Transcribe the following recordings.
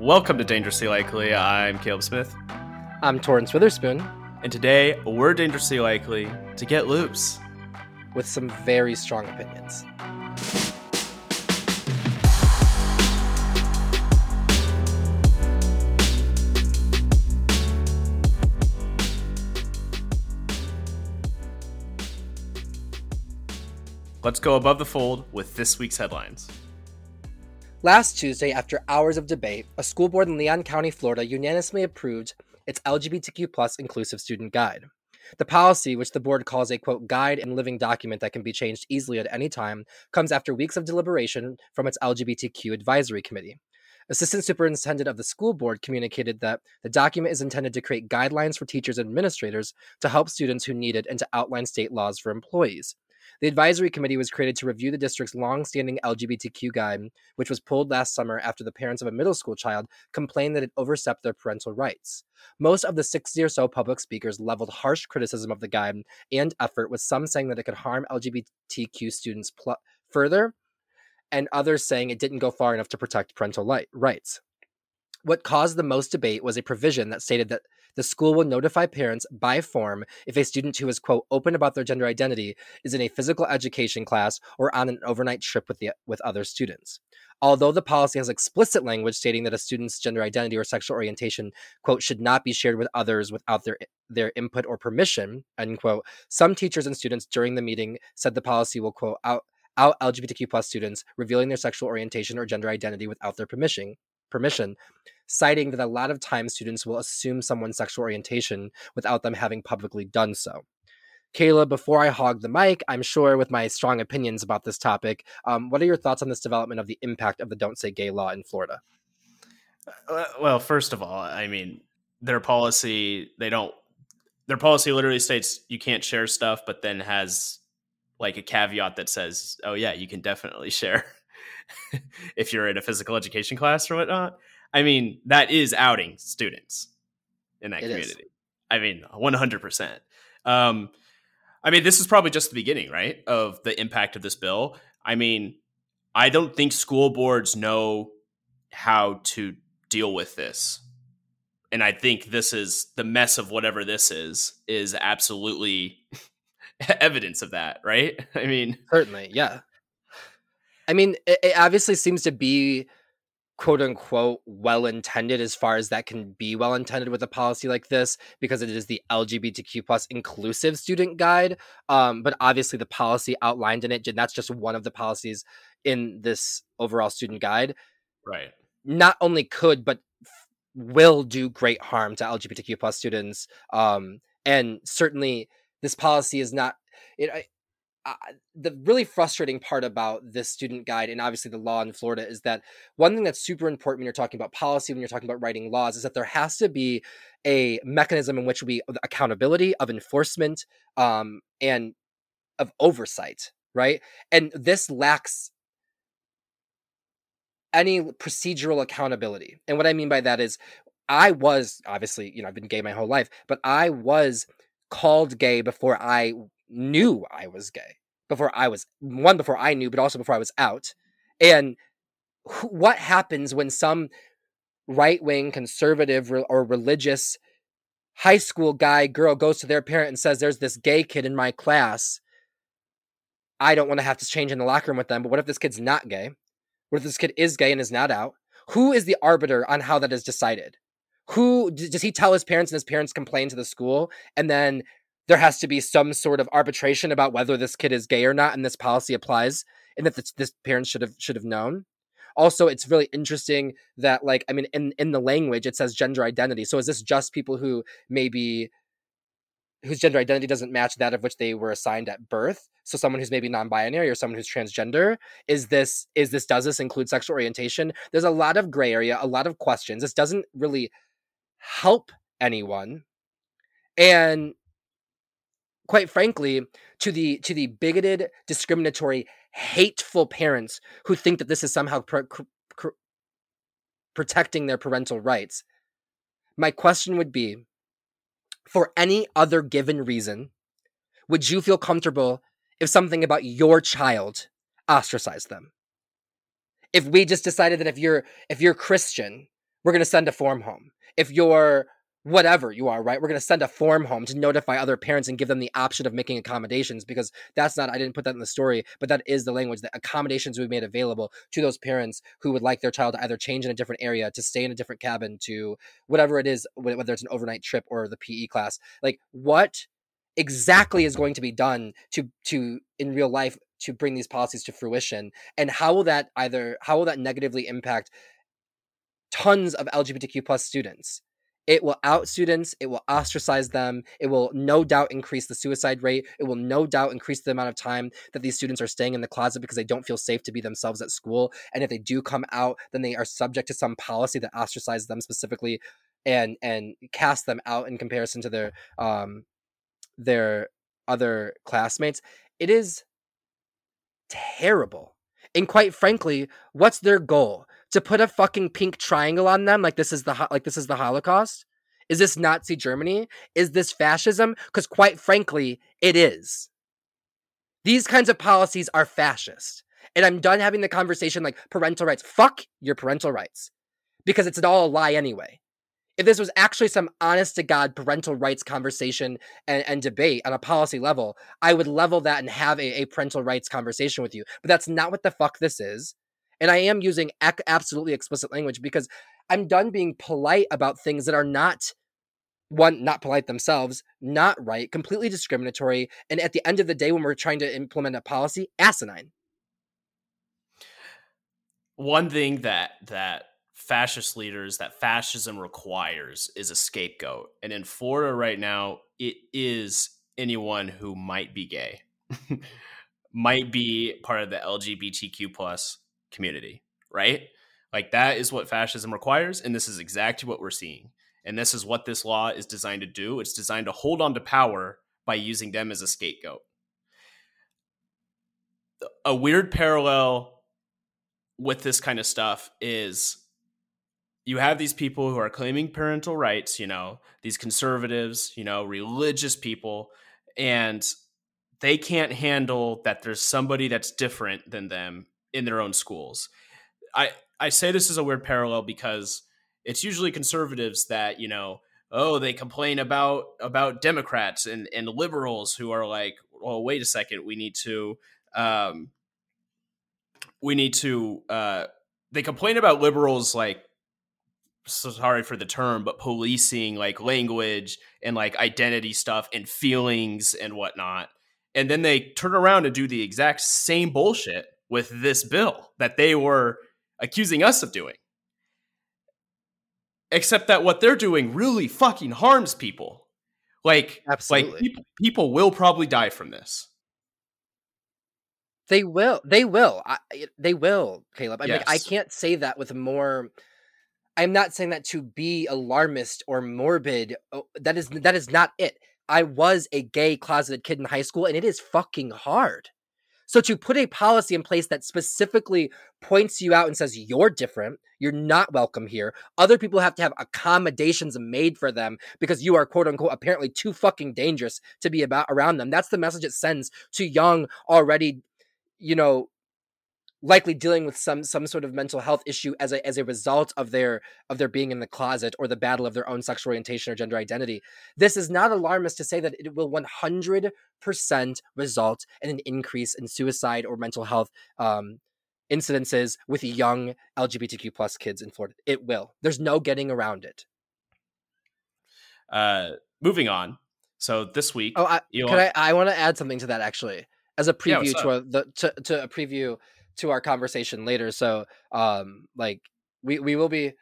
Welcome to Dangerously Likely. I'm Caleb Smith. I'm Torrance Witherspoon. And today we're dangerously likely to get loops. With some very strong opinions. Let's go above the fold with this week's headlines. Last Tuesday, after hours of debate, a school board in Leon County, Florida unanimously approved its LGBTQ inclusive student guide. The policy, which the board calls a quote guide and living document that can be changed easily at any time, comes after weeks of deliberation from its LGBTQ advisory committee. Assistant Superintendent of the school board communicated that the document is intended to create guidelines for teachers and administrators to help students who need it and to outline state laws for employees. The advisory committee was created to review the district's long-standing LGBTQ guide, which was pulled last summer after the parents of a middle school child complained that it overstepped their parental rights. Most of the 60 or so public speakers leveled harsh criticism of the guide and effort, with some saying that it could harm LGBTQ students pl- further, and others saying it didn't go far enough to protect parental li- rights. What caused the most debate was a provision that stated that the school will notify parents by form if a student who is, quote, open about their gender identity is in a physical education class or on an overnight trip with, the, with other students. Although the policy has explicit language stating that a student's gender identity or sexual orientation, quote, should not be shared with others without their, their input or permission, end quote, some teachers and students during the meeting said the policy will, quote, out, out LGBTQ plus students revealing their sexual orientation or gender identity without their permission, permission, citing that a lot of times students will assume someone's sexual orientation without them having publicly done so. Caleb, before I hog the mic, I'm sure with my strong opinions about this topic, um, what are your thoughts on this development of the impact of the Don't Say Gay law in Florida? Uh, well, first of all, I mean, their policy, they don't, their policy literally states you can't share stuff, but then has like a caveat that says, oh, yeah, you can definitely share if you're in a physical education class or whatnot. I mean, that is outing students in that it community. Is. I mean, 100%. Um, I mean, this is probably just the beginning, right, of the impact of this bill. I mean, I don't think school boards know how to deal with this. And I think this is the mess of whatever this is, is absolutely evidence of that, right? I mean, certainly, yeah. I mean, it, it obviously seems to be quote unquote well intended as far as that can be well intended with a policy like this because it is the lgbtq plus inclusive student guide um, but obviously the policy outlined in it and that's just one of the policies in this overall student guide. Right. Not only could but will do great harm to lgbtq plus students um, and certainly this policy is not it, uh, the really frustrating part about this student guide and obviously the law in Florida is that one thing that's super important when you're talking about policy, when you're talking about writing laws, is that there has to be a mechanism in which we accountability of enforcement um, and of oversight, right? And this lacks any procedural accountability. And what I mean by that is, I was obviously, you know, I've been gay my whole life, but I was called gay before I knew I was gay before I was one before I knew, but also before I was out. And wh- what happens when some right wing conservative or religious high school guy girl goes to their parent and says, "There's this gay kid in my class." I don't want to have to change in the locker room with them, but what if this kid's not gay? What if this kid is gay and is not out? Who is the arbiter on how that is decided? Who does he tell his parents and his parents complain to the school and then there has to be some sort of arbitration about whether this kid is gay or not, and this policy applies, and that this, this parents should have should have known. Also, it's really interesting that, like, I mean, in in the language it says gender identity. So is this just people who maybe whose gender identity doesn't match that of which they were assigned at birth? So someone who's maybe non-binary or someone who's transgender. Is this is this does this include sexual orientation? There's a lot of gray area, a lot of questions. This doesn't really help anyone. And quite frankly to the to the bigoted discriminatory hateful parents who think that this is somehow protecting their parental rights my question would be for any other given reason would you feel comfortable if something about your child ostracized them if we just decided that if you're if you're christian we're going to send a form home. If you're whatever you are, right? We're going to send a form home to notify other parents and give them the option of making accommodations because that's not, I didn't put that in the story, but that is the language that accommodations would be made available to those parents who would like their child to either change in a different area, to stay in a different cabin, to whatever it is, whether it's an overnight trip or the PE class. Like, what exactly is going to be done to, to, in real life, to bring these policies to fruition? And how will that either, how will that negatively impact tons of LGBTQ plus students? It will out students it will ostracize them it will no doubt increase the suicide rate it will no doubt increase the amount of time that these students are staying in the closet because they don't feel safe to be themselves at school and if they do come out then they are subject to some policy that ostracizes them specifically and and cast them out in comparison to their um their other classmates. It is terrible. And quite frankly what's their goal to put a fucking pink triangle on them like this is the like this is the Holocaust? Is this Nazi Germany? Is this fascism? Because quite frankly, it is. These kinds of policies are fascist. And I'm done having the conversation like parental rights. Fuck your parental rights. Because it's all a lie anyway. If this was actually some honest to God parental rights conversation and, and debate on a policy level, I would level that and have a, a parental rights conversation with you. But that's not what the fuck this is. And I am using absolutely explicit language because I'm done being polite about things that are not one not polite themselves, not right, completely discriminatory, and at the end of the day when we're trying to implement a policy, asinine. One thing that that fascist leaders that fascism requires is a scapegoat. And in Florida right now, it is anyone who might be gay. might be part of the LGBTQ plus community, right? Like that is what fascism requires, and this is exactly what we're seeing. And this is what this law is designed to do. It's designed to hold on to power by using them as a scapegoat. A weird parallel with this kind of stuff is you have these people who are claiming parental rights, you know, these conservatives, you know, religious people, and they can't handle that there's somebody that's different than them in their own schools. I I say this is a weird parallel because it's usually conservatives that you know oh they complain about about Democrats and and liberals who are like well wait a second we need to um we need to uh they complain about liberals like sorry for the term, but policing like language and like identity stuff and feelings and whatnot. And then they turn around and do the exact same bullshit with this bill that they were accusing us of doing. Except that what they're doing really fucking harms people. Like, Absolutely. like people, people will probably die from this. They will. They will. I, they will, Caleb. I yes. mean, I can't say that with more. I'm not saying that to be alarmist or morbid. Oh, that is that is not it. I was a gay closeted kid in high school, and it is fucking hard. So to put a policy in place that specifically points you out and says you're different, you're not welcome here. Other people have to have accommodations made for them because you are quote unquote apparently too fucking dangerous to be about around them. That's the message it sends to young already, you know, likely dealing with some some sort of mental health issue as a as a result of their of their being in the closet or the battle of their own sexual orientation or gender identity. This is not alarmist to say that it will 100% result in an increase in suicide or mental health um, incidences with young LGBTQ plus kids in Florida. It will. There's no getting around it. Uh, moving on. So this week, oh, I, can I? I want to add something to that actually, as a preview yeah, to a the, to, to a preview to our conversation later. So, um, like we we will be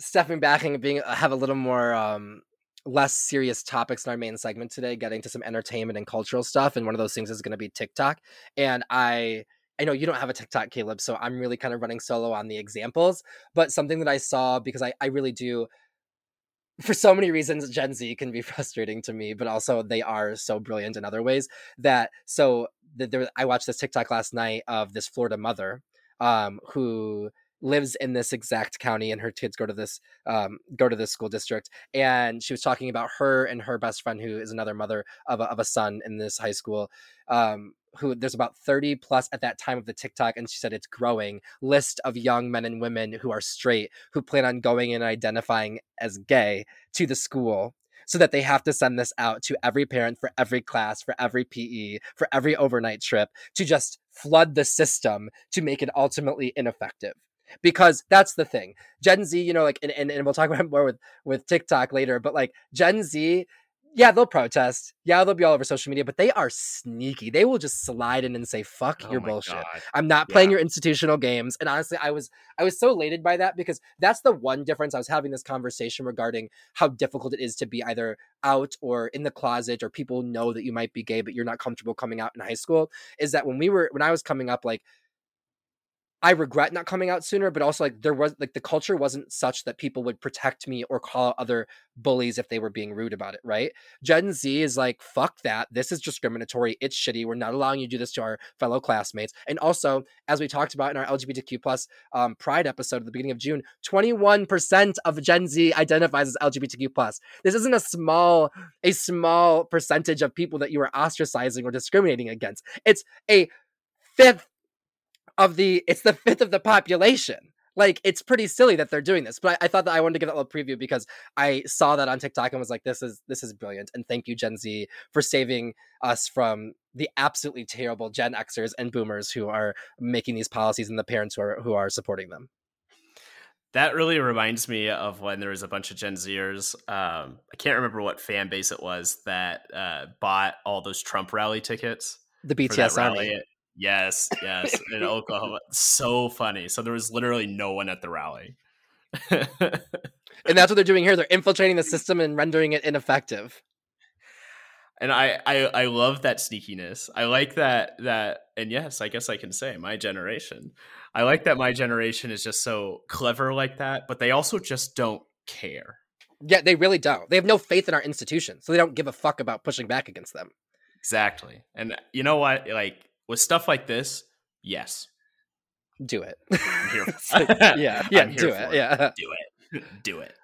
stepping back and being uh, have a little more um less serious topics in our main segment today, getting to some entertainment and cultural stuff. And one of those things is going to be TikTok. And I I know you don't have a TikTok, Caleb, so I'm really kind of running solo on the examples. But something that I saw because I, I really do for so many reasons gen z can be frustrating to me but also they are so brilliant in other ways that so there, I watched this TikTok last night of this Florida mother um, who lives in this exact county and her kids go to this um, go to this school district and she was talking about her and her best friend who is another mother of a, of a son in this high school um, who there's about 30 plus at that time of the TikTok, and she said it's growing list of young men and women who are straight who plan on going and identifying as gay to the school so that they have to send this out to every parent for every class, for every PE, for every overnight trip to just flood the system to make it ultimately ineffective. Because that's the thing. Gen z you know like and, and, and we'll talk about more with with tiktok later but like gen z yeah, they'll protest. Yeah, they'll be all over social media, but they are sneaky. They will just slide in and say, "Fuck Oh your bullshit." God. I'm not playing Yeah. your institutional games. And honestly, I was I was so elated by that because that's the one difference. I was having this conversation regarding how difficult it is to be either out or in the closet or people know that you might be gay but you're not comfortable coming out in high school. Is that when we were when I was coming up, like I regret not coming out sooner, but also like there was like the culture wasn't such that people would protect me or call other bullies if they were being rude about it, right? Gen Z is like, fuck that. This is discriminatory. It's shitty. We're not allowing you to do this to our fellow classmates. And also, as we talked about in our LGBTQ plus um, Pride episode at the beginning of June, 21% of Gen Z identifies as LGBTQ plus. This isn't a small, a small percentage of people that you are ostracizing or discriminating against. It's a fifth of the it's the fifth of the population. Like it's pretty silly that they're doing this, but I, I thought that I wanted to give that little preview because I saw that on TikTok and was like, "This is this is brilliant!" And thank you, Gen Z, for saving us from the absolutely terrible Gen Xers and Boomers who are making these policies and the parents who are who are supporting them. That really reminds me of when there was a bunch of Gen Zers. Um, I can't remember what fan base it was that uh, bought all those Trump rally tickets. The BTS army. rally. Yes, yes, in Oklahoma. So funny. So there was literally no one at the rally. And that's what they're doing here. They're infiltrating the system and rendering it ineffective. and I, I I love that sneakiness. I like that that and yes, I guess I can say my generation. I like that my generation is just so clever like that, but they also just don't care. Yeah, they really don't. They have no faith in our institutions, so they don't give a fuck about pushing back against them. Exactly. And you know what? Like with stuff like this, yes. Do it. I'm here for like, it. yeah, yeah, do for it. Yeah. do it do it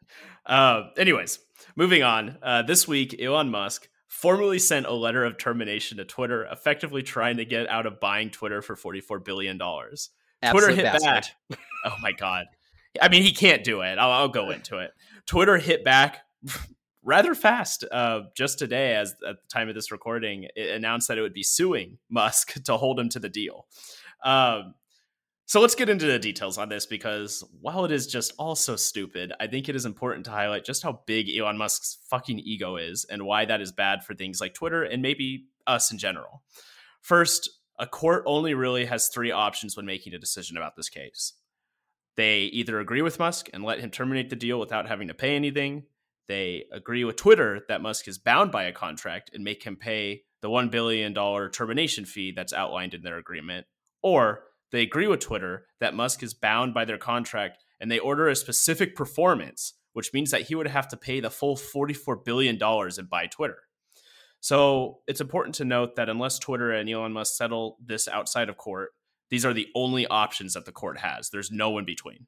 uh, anyways moving on uh, this week elon musk formally sent a letter of termination to twitter effectively trying to get out of buying twitter for 44 billion dollars twitter hit bastard. back oh my god i mean he can't do it i'll, I'll go into it twitter hit back rather fast uh, just today as at the time of this recording it announced that it would be suing musk to hold him to the deal um, so let's get into the details on this because while it is just all so stupid, I think it is important to highlight just how big Elon Musk's fucking ego is and why that is bad for things like Twitter and maybe us in general. First, a court only really has three options when making a decision about this case. They either agree with Musk and let him terminate the deal without having to pay anything. They agree with Twitter that Musk is bound by a contract and make him pay the $1 billion termination fee that's outlined in their agreement. Or they agree with Twitter that Musk is bound by their contract and they order a specific performance, which means that he would have to pay the full $44 billion and buy Twitter. So it's important to note that unless Twitter and Elon Musk settle this outside of court, these are the only options that the court has. There's no in between.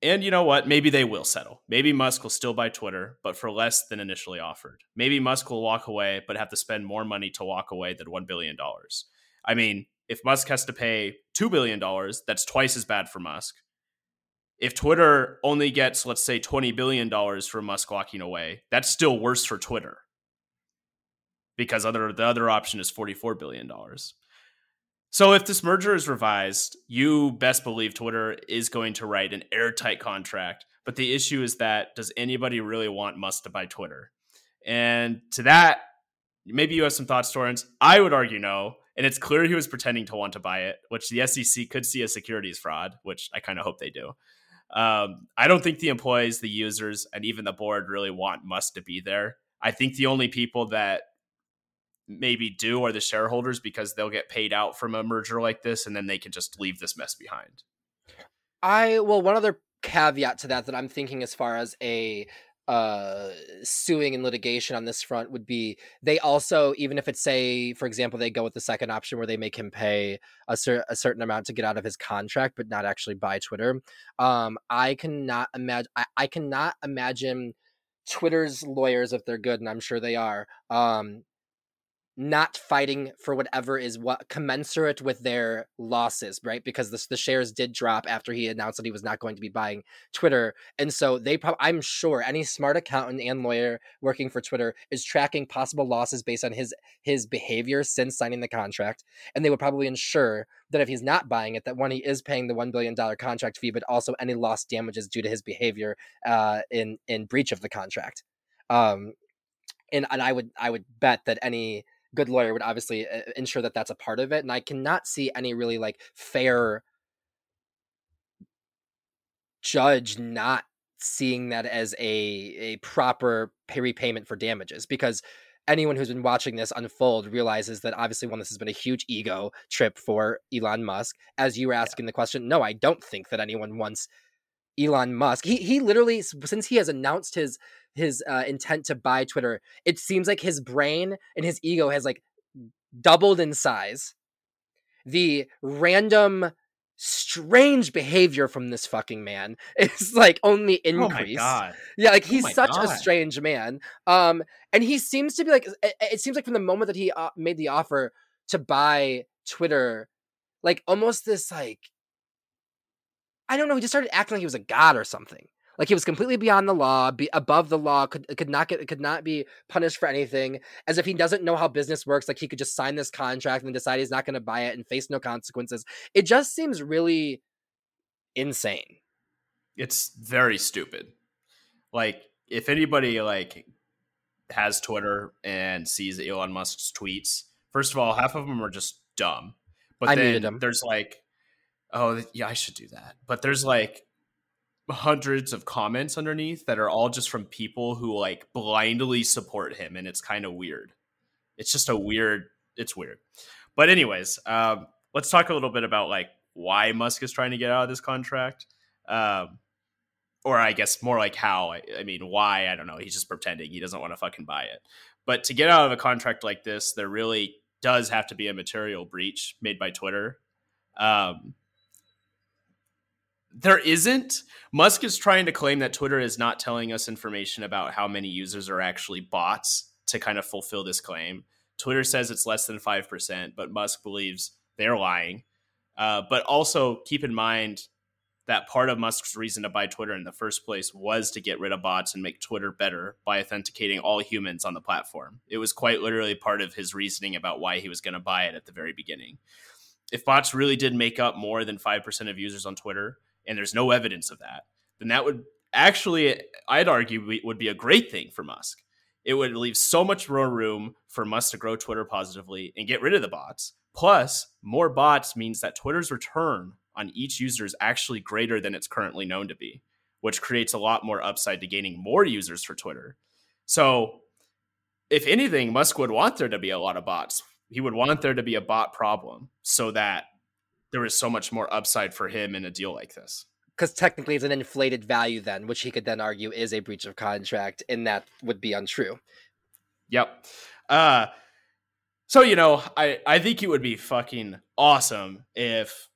And you know what? Maybe they will settle. Maybe Musk will still buy Twitter, but for less than initially offered. Maybe Musk will walk away, but have to spend more money to walk away than $1 billion. I mean, if Musk has to pay $2 billion, that's twice as bad for Musk. If Twitter only gets, let's say, $20 billion for Musk walking away, that's still worse for Twitter because other the other option is $44 billion. So if this merger is revised, you best believe Twitter is going to write an airtight contract. But the issue is that does anybody really want Musk to buy Twitter? And to that, maybe you have some thoughts, Torrance. I would argue no. And it's clear he was pretending to want to buy it, which the SEC could see as securities fraud, which I kind of hope they do. Um, I don't think the employees, the users, and even the board really want Musk to be there. I think the only people that maybe do are the shareholders because they'll get paid out from a merger like this and then they can just leave this mess behind. I well, one other caveat to that that I'm thinking as far as a uh suing and litigation on this front would be they also even if it's say for example they go with the second option where they make him pay a, cer- a certain amount to get out of his contract but not actually buy twitter um i cannot imagine I, I cannot imagine twitter's lawyers if they're good and i'm sure they are um not fighting for whatever is what commensurate with their losses, right? Because the, the shares did drop after he announced that he was not going to be buying Twitter, and so they probably I'm sure any smart accountant and lawyer working for Twitter is tracking possible losses based on his his behavior since signing the contract, and they would probably ensure that if he's not buying it, that one he is paying the one billion dollar contract fee, but also any lost damages due to his behavior uh, in in breach of the contract. Um, and and I would I would bet that any good lawyer would obviously uh, ensure that that's a part of it and i cannot see any really like fair judge not seeing that as a a proper pay repayment for damages because anyone who's been watching this unfold realizes that obviously one this has been a huge ego trip for Elon Musk as you were asking yeah. the question no I don't think that anyone wants Elon Musk he he literally since he has announced his his uh, intent to buy Twitter, it seems like his brain and his ego has like doubled in size. The random strange behavior from this fucking man is like only increase. Oh yeah, like oh he's oh such God. a strange man. Um, and he seems to be like it, it seems like from the moment that he uh, made the offer to buy Twitter, like almost this like I don't know, he just started acting like he was a god or something. Like he was completely beyond the law, be above the law, could could not get could not be punished for anything. As if he doesn't know how business works, like he could just sign this contract and decide he's not going to buy it and face no consequences. It just seems really insane. It's very stupid. Like if anybody like has Twitter and sees Elon Musk's tweets, first of all, half of them are just dumb. But I then there's like, oh yeah, I should do that. But there's like hundreds of comments underneath that are all just from people who like blindly support him and it's kind of weird. It's just a weird it's weird. But anyways um, let's talk a little bit about like why musk is trying to get out of this contract um, or i guess more like how I, I mean why i don't know he's just pretending he doesn't want to fucking buy it. But to get out of a contract like this there really does have to be a material breach made by twitter um, there isn't. Musk is trying to claim that Twitter is not telling us information about how many users are actually bots to kind of fulfill this claim. Twitter says it's less than 5%, but Musk believes they're lying. Uh, but also keep in mind that part of Musk's reason to buy Twitter in the first place was to get rid of bots and make Twitter better by authenticating all humans on the platform. It was quite literally part of his reasoning about why he was going to buy it at the very beginning. If bots really did make up more than 5% of users on Twitter, and there's no evidence of that, then that would actually, I'd argue, would be a great thing for Musk. It would leave so much more room for Musk to grow Twitter positively and get rid of the bots. Plus, more bots means that Twitter's return on each user is actually greater than it's currently known to be, which creates a lot more upside to gaining more users for Twitter. So, if anything, Musk would want there to be a lot of bots. He would want there to be a bot problem so that there was so much more upside for him in a deal like this. Because technically, it's an inflated value, then, which he could then argue is a breach of contract, and that would be untrue. Yep. Uh, so you know, I I think it would be fucking awesome if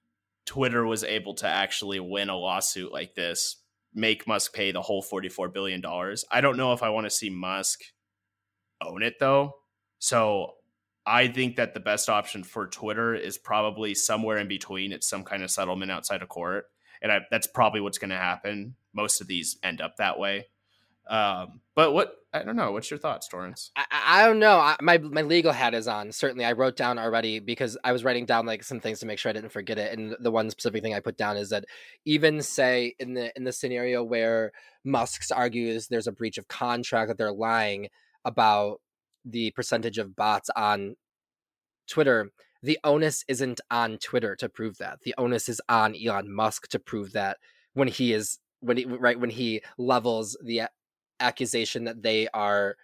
Twitter was able to actually win a lawsuit like this, make Musk pay the whole forty four billion dollars. I don't know if I want to see Musk own it though. So I think that the best option for Twitter is probably somewhere in between. It's some kind of settlement outside of court, and I, that's probably what's going to happen. Most of these end up that way. Um, but what I don't know. What's your thoughts, Torrance? I, I don't know. I, my my legal hat is on. Certainly, I wrote down already because I was writing down like some things to make sure I didn't forget it. And the one specific thing I put down is that even say in the in the scenario where Musk's argues there's a breach of contract that they're lying about the percentage of bots on Twitter, the onus isn't on Twitter to prove that. The onus is on Elon Musk to prove that when he is when he right when he levels the accusation that they are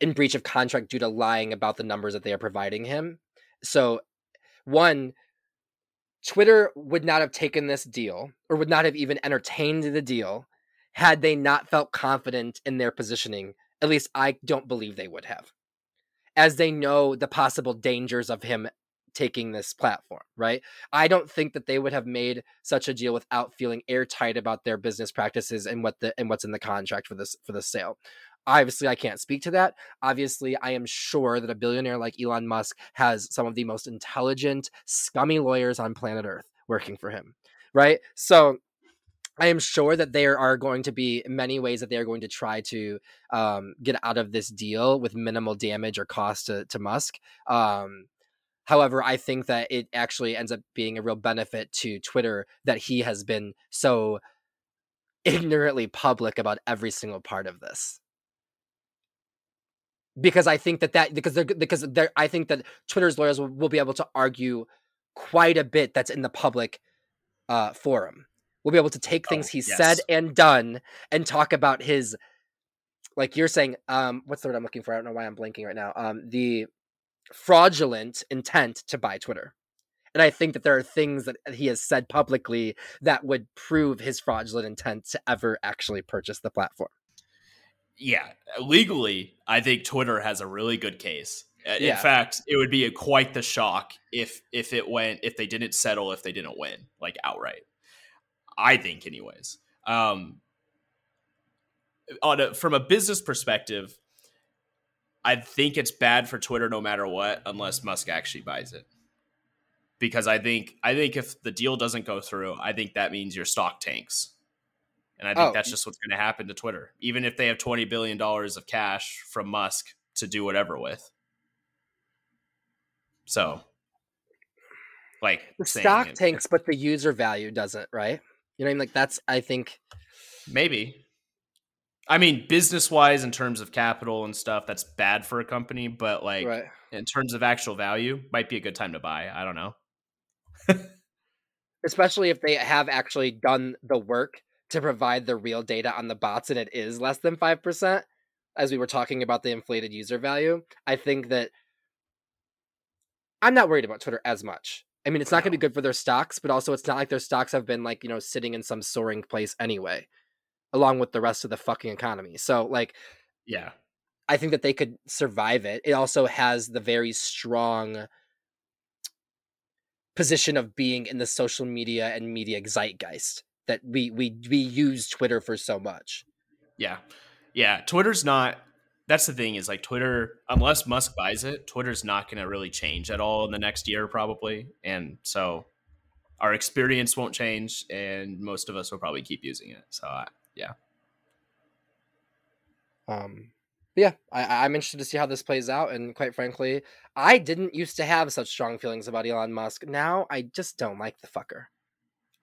in breach of contract due to lying about the numbers that they are providing him. So one Twitter would not have taken this deal or would not have even entertained the deal had they not felt confident in their positioning at least I don't believe they would have, as they know the possible dangers of him taking this platform, right? I don't think that they would have made such a deal without feeling airtight about their business practices and what the and what's in the contract for this for the sale. Obviously, I can't speak to that. Obviously, I am sure that a billionaire like Elon Musk has some of the most intelligent, scummy lawyers on planet Earth working for him, right? So I am sure that there are going to be many ways that they are going to try to um, get out of this deal with minimal damage or cost to, to Musk. Um, however, I think that it actually ends up being a real benefit to Twitter that he has been so ignorantly public about every single part of this. Because I think that that because they're because they're I think that Twitter's lawyers will, will be able to argue quite a bit that's in the public uh, forum will be able to take things oh, he's yes. said and done and talk about his like you're saying um what's the word i'm looking for? I don't know why i'm blinking right now. Um the fraudulent intent to buy twitter. And i think that there are things that he has said publicly that would prove his fraudulent intent to ever actually purchase the platform. Yeah legally i think twitter has a really good case. In yeah. fact it would be a, quite the shock if if it went if they didn't settle if they didn't win like outright I think, anyways. Um, on a, from a business perspective, I think it's bad for Twitter no matter what, unless Musk actually buys it. Because I think I think if the deal doesn't go through, I think that means your stock tanks, and I think oh. that's just what's going to happen to Twitter. Even if they have twenty billion dollars of cash from Musk to do whatever with, so like the stock it. tanks, but the user value doesn't, right? You know what I mean? Like that's I think maybe. I mean, business wise, in terms of capital and stuff, that's bad for a company. But like right. in terms of actual value, might be a good time to buy. I don't know. Especially if they have actually done the work to provide the real data on the bots, and it is less than five percent. As we were talking about the inflated user value, I think that I'm not worried about Twitter as much. I mean, it's not going to be good for their stocks, but also it's not like their stocks have been like, you know, sitting in some soaring place anyway, along with the rest of the fucking economy. So, like, yeah, I think that they could survive it. It also has the very strong position of being in the social media and media zeitgeist that we we we use Twitter for so much. Yeah. Yeah, Twitter's not that's the thing is like Twitter, unless Musk buys it, Twitter's not going to really change at all in the next year, probably. And so our experience won't change, and most of us will probably keep using it. So, uh, yeah. Um, yeah, I, I'm interested to see how this plays out. And quite frankly, I didn't used to have such strong feelings about Elon Musk. Now I just don't like the fucker.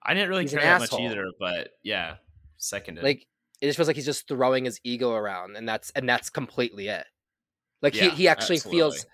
I didn't really He's care that much either, but yeah, seconded. Like it just feels like he's just throwing his ego around and that's and that's completely it like yeah, he, he actually absolutely. feels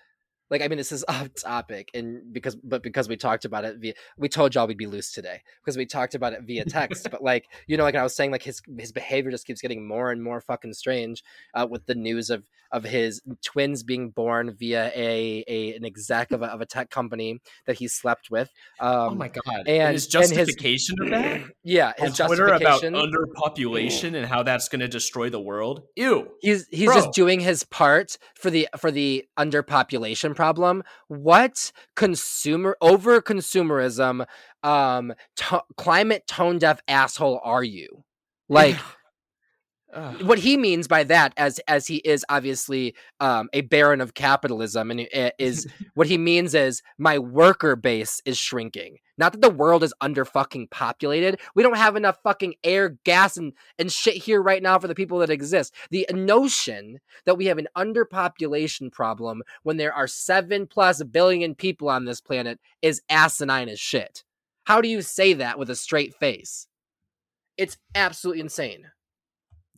like I mean this is off topic and because but because we talked about it via we told y'all we'd be loose today because we talked about it via text but like you know like I was saying like his his behavior just keeps getting more and more fucking strange uh, with the news of of his twins being born via a, a an exec of a, of a tech company that he slept with um, oh my god. And his justification and his, of that? Yeah his On Twitter about underpopulation and how that's going to destroy the world? Ew. He's he's Bro. just doing his part for the for the underpopulation problem. What consumer over consumerism, um, t- climate tone deaf asshole are you? Like. What he means by that as as he is obviously um, a baron of capitalism and is what he means is my worker base is shrinking not that the world is under fucking populated. We don't have enough fucking air, gas, and, and shit here right now for the people that exist. The notion that we have an underpopulation problem when there are seven plus billion people on this planet is asinine as shit. How do you say that with a straight face? It's absolutely insane.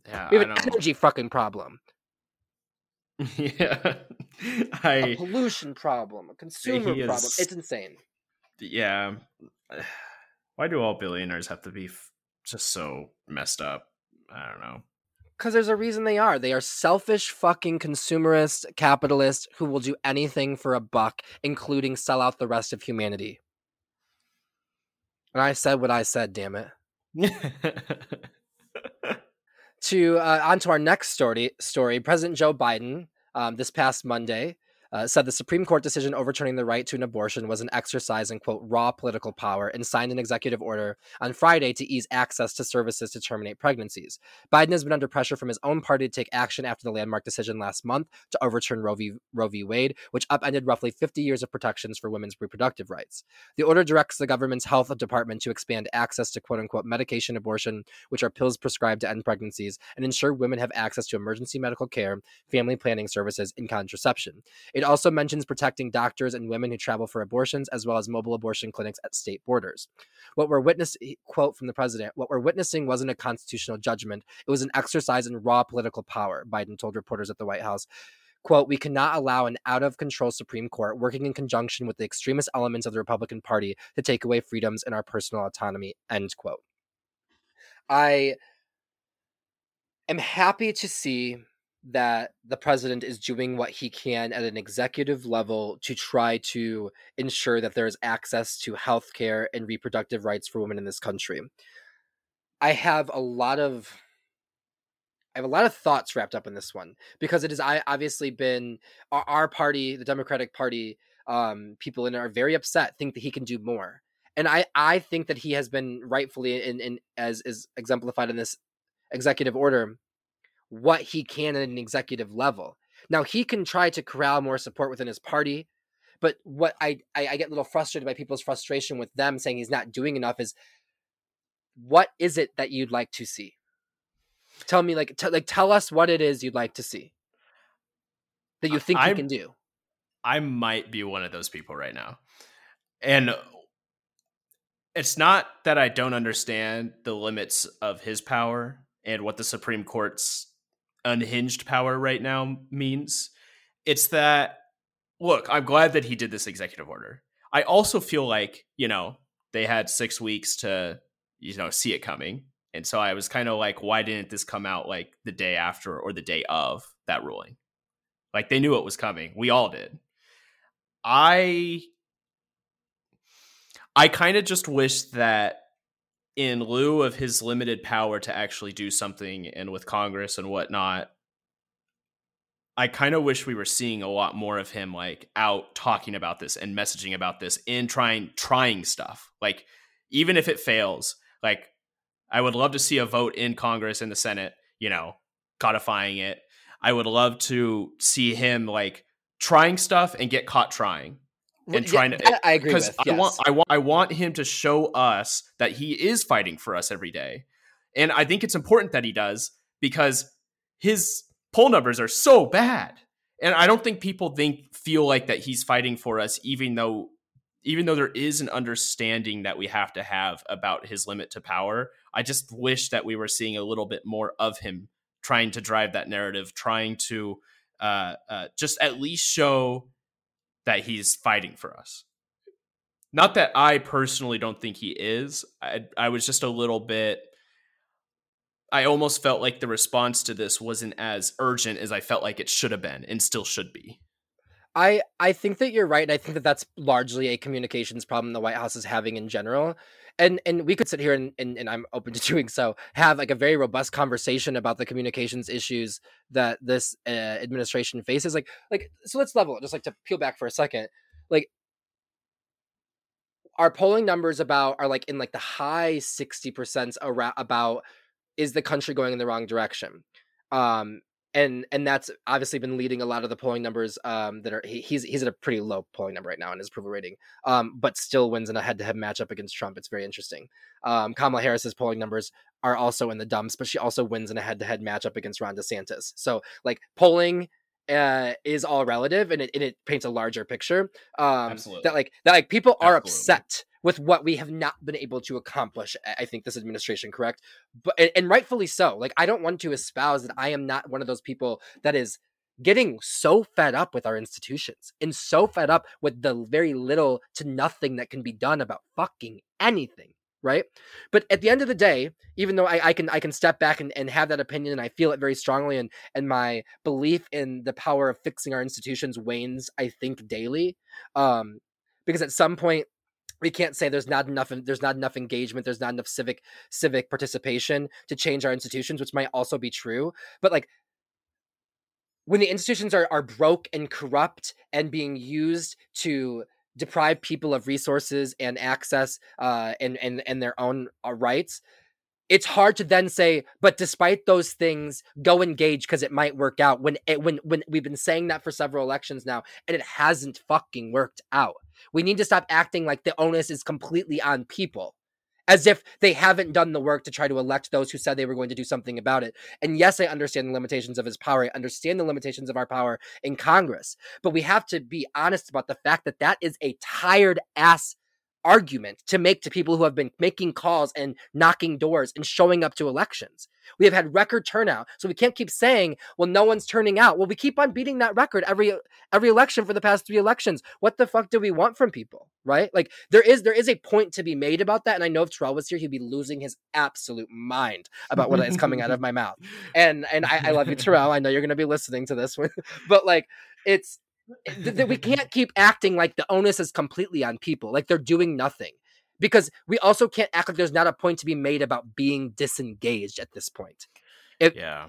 Yeah, we have an energy fucking problem. Yeah, I a pollution problem, a consumer is, problem. It's insane yeah. Why do all billionaires have to be f- just so messed up? I don't know. Because there's a reason they are. They are selfish, fucking consumerist capitalists who will do anything for a buck, including sell out the rest of humanity. And I said what I said, damn it. to uh, on to our next story. Story: President Joe Biden, um, this past Monday, uh, said the Supreme Court decision overturning the right to an abortion was an exercise in, quote, raw political power and signed an executive order on Friday to ease access to services to terminate pregnancies. Biden has been under pressure from his own party to take action after the landmark decision last month to overturn Roe v. Roe v. Wade, which upended roughly 50 years of protections for women's reproductive rights. The order directs the government's health department to expand access to, quote unquote, medication abortion, which are pills prescribed to end pregnancies, and ensure women have access to emergency medical care, family planning services, and contraception. Also mentions protecting doctors and women who travel for abortions, as well as mobile abortion clinics at state borders. What we're witnessing, quote from the president, what we're witnessing wasn't a constitutional judgment, it was an exercise in raw political power, Biden told reporters at the White House. Quote, we cannot allow an out of control Supreme Court working in conjunction with the extremist elements of the Republican Party to take away freedoms and our personal autonomy, end quote. I am happy to see that the president is doing what he can at an executive level to try to ensure that there is access to health care and reproductive rights for women in this country. I have a lot of I have a lot of thoughts wrapped up in this one because it has obviously been our, our party, the Democratic Party, um, people in it are very upset, think that he can do more. And I, I think that he has been rightfully in, in as is exemplified in this executive order what he can at an executive level. Now he can try to corral more support within his party, but what I, I, I get a little frustrated by people's frustration with them saying he's not doing enough is what is it that you'd like to see? Tell me, like, t- like tell us what it is you'd like to see that you think I, you can do. I might be one of those people right now, and uh, it's not that I don't understand the limits of his power and what the Supreme Court's unhinged power right now means. It's that, look, I'm glad that he did this executive order. I also feel like, you know, they had six weeks to, you know, see it coming. And so I was kind of like, why didn't this come out like the day after or the day of that ruling? Like they knew it was coming. We all did. I I kind of just wish that in lieu of his limited power to actually do something and with Congress and whatnot, I kind of wish we were seeing a lot more of him like out talking about this and messaging about this and trying trying stuff. Like even if it fails, like I would love to see a vote in Congress and the Senate, you know, codifying it. I would love to see him like trying stuff and get caught trying and trying to I agree because yes. I want I want I want him to show us that he is fighting for us every day. And I think it's important that he does because his poll numbers are so bad. And I don't think people think feel like that he's fighting for us even though even though there is an understanding that we have to have about his limit to power. I just wish that we were seeing a little bit more of him trying to drive that narrative, trying to uh, uh, just at least show that he's fighting for us. Not that I personally don't think he is. I, I was just a little bit. I almost felt like the response to this wasn't as urgent as I felt like it should have been and still should be. I I think that you're right. And I think that that's largely a communications problem the White House is having in general. And and we could sit here and, and, and I'm open to doing so, have like a very robust conversation about the communications issues that this uh, administration faces. Like like so let's level it. Just like to peel back for a second. Like our polling numbers about are like in like the high 60% around about is the country going in the wrong direction um and and that's obviously been leading a lot of the polling numbers um, that are he, he's he's at a pretty low polling number right now in his approval rating, um, but still wins in a head-to-head matchup against Trump. It's very interesting. Um, Kamala Harris's polling numbers are also in the dumps, but she also wins in a head-to-head matchup against Ron DeSantis. So like polling uh, is all relative, and it, and it paints a larger picture. Um, Absolutely. That like that like people are Absolutely. upset with what we have not been able to accomplish i think this administration correct but and, and, rightfully so like i don't want to espouse that i am not one of those people that is getting so fed up with our institutions and so fed up with the very little to nothing that can be done about fucking anything right? But at the end of the day even though i, I can i can step back and, and have that opinion and i feel it very strongly and and my belief in the power of fixing our institutions wanes i think daily um because at some point we can't say there's not enough there's not enough engagement there's not enough civic civic participation to change our institutions which might also be true but like when the institutions are, are broke and corrupt and being used to deprive people of resources and access uh, and, and, and their own uh, rights, it's hard to then say, but despite those things, go engage because it might work out. When it, when when we've been saying that for several elections now, and it hasn't fucking worked out. We need to stop acting like the onus is completely on people as if they haven't done the work to try to elect those who said they were going to do something about it. And yes, I understand the limitations of his power. I understand the limitations of our power in Congress. But we have to be honest about the fact that that is a tired ass argument to make to people who have been making calls and knocking doors and showing up to elections. We have had record turnout, so we can't keep saying, "Well, no one's turning out." Well, we keep on beating that record every every election for the past 3 elections. What the fuck do we want from people, right? Like there is there is a point to be made about that, and I know if Terrell was here, he'd be losing his absolute mind about what is coming out of my mouth. And and I, I love you, Terrell. I know you're going to be listening to this one, but like it's that we can't keep acting like the onus is completely on people, like they're doing nothing. Because we also can't act like there's not a point to be made about being disengaged at this point. It, yeah.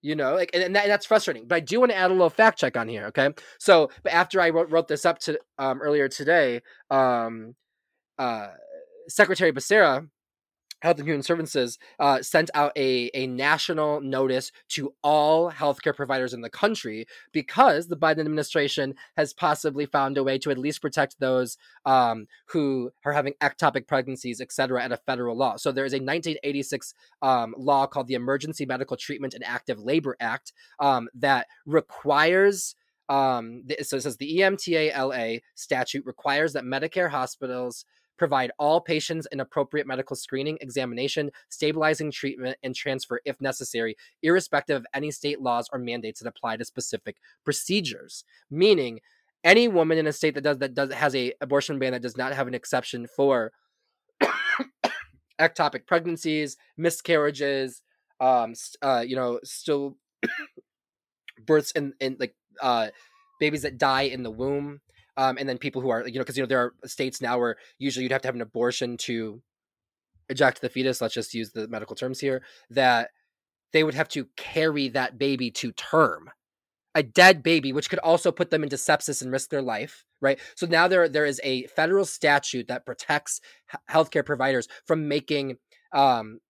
You know, like, and, that, and, that's frustrating. But I do want to add a little fact check on here. Okay, so but after I wrote, wrote this up to um, earlier today, um, uh, Secretary Becerra Health and Human Services uh, sent out a, a national notice to all healthcare providers in the country because the Biden administration has possibly found a way to at least protect those um, who are having ectopic pregnancies, et cetera, at a federal law. So there is a 1986 um, law called the Emergency Medical Treatment and Active Labor Act um, that requires um, so it says the EMTALA statute requires that Medicare hospitals provide all patients an appropriate medical screening, examination, stabilizing treatment, and transfer if necessary, irrespective of any state laws or mandates that apply to specific procedures. Meaning, any woman in a state that does that does has a abortion ban that does not have an exception for ectopic pregnancies, miscarriages, um, uh, you know, still births in in like uh babies that die in the womb um, and then people who are you know because you know there are states now where usually you'd have to have an abortion to eject the fetus. Let's just use the medical terms here that they would have to carry that baby to term a dead baby, which could also put them into sepsis and risk their life, right? So now there there is a federal statute that protects healthcare providers from making um,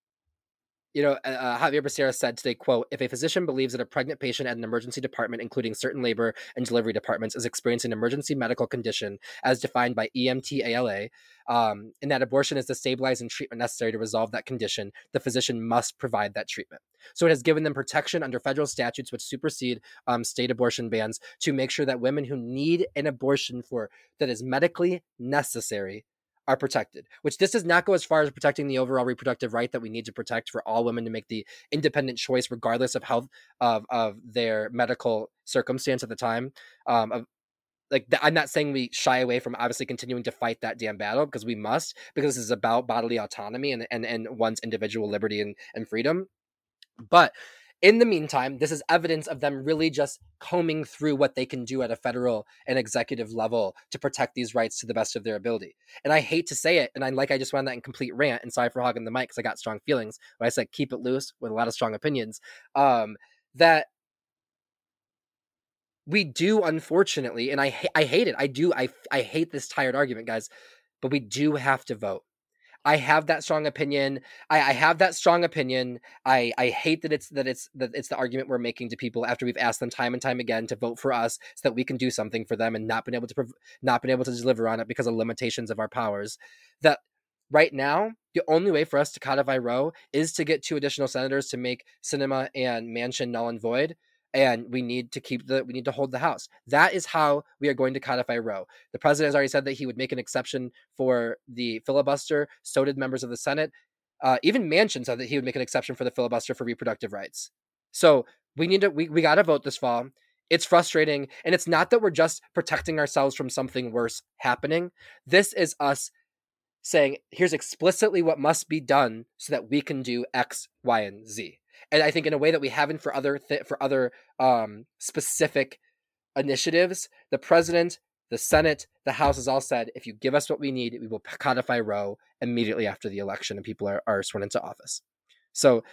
you know, uh, Xavier Becerra said today, quote, if a physician believes that a pregnant patient at an emergency department, including certain labor and delivery departments, is experiencing an emergency medical condition as defined by EMT um, and that abortion is the stabilizing treatment necessary to resolve that condition, the physician must provide that treatment. So it has given them protection under federal statutes which supersede um, state abortion bans to make sure that women who need an abortion for that is medically necessary are protected, which this does not go as far as protecting the overall reproductive right that we need to protect for all women to make the independent choice, regardless of health of, of their medical circumstance at the time. Um, of like I'm not saying we shy away from obviously continuing to fight that damn battle because we must, because this is about bodily autonomy and and, and one's individual liberty and, and freedom. But in the meantime, this is evidence of them really just combing through what they can do at a federal and executive level to protect these rights to the best of their ability. And I hate to say it, and I like I just went that in complete rant, and sorry for hogging the mic because I got strong feelings. But I said keep it loose with a lot of strong opinions. Um, that we do unfortunately, and I I hate it. I do I I hate this tired argument, guys. But we do have to vote. I have that strong opinion. I, I, have that strong opinion. I, I hate that it's that it's that it's the argument we're making to people after we've asked them time and time again to vote for us so that we can do something for them and not been able to prov- not been able to deliver on it because of limitations of our powers. That right now the only way for us to codify Roe is to get two additional senators to make Sinema and Manchin null and void and we need to keep the we need to hold the house. That is how we are going to codify roe. The president has already said that he would make an exception for the filibuster. So did members of the senate. Uh, even manchin said that he would make an exception for the filibuster for reproductive rights. So we need to we, we got to vote this fall. It's frustrating and it's not that we're just protecting ourselves from something worse happening. This is us saying here's explicitly what must be done so that we can do x y and z and I think in a way that we haven't for other th- for other um, specific initiatives, the president, the Senate, the House has all said, if you give us what we need, we will codify Roe immediately after the election and people are, are sworn into office. So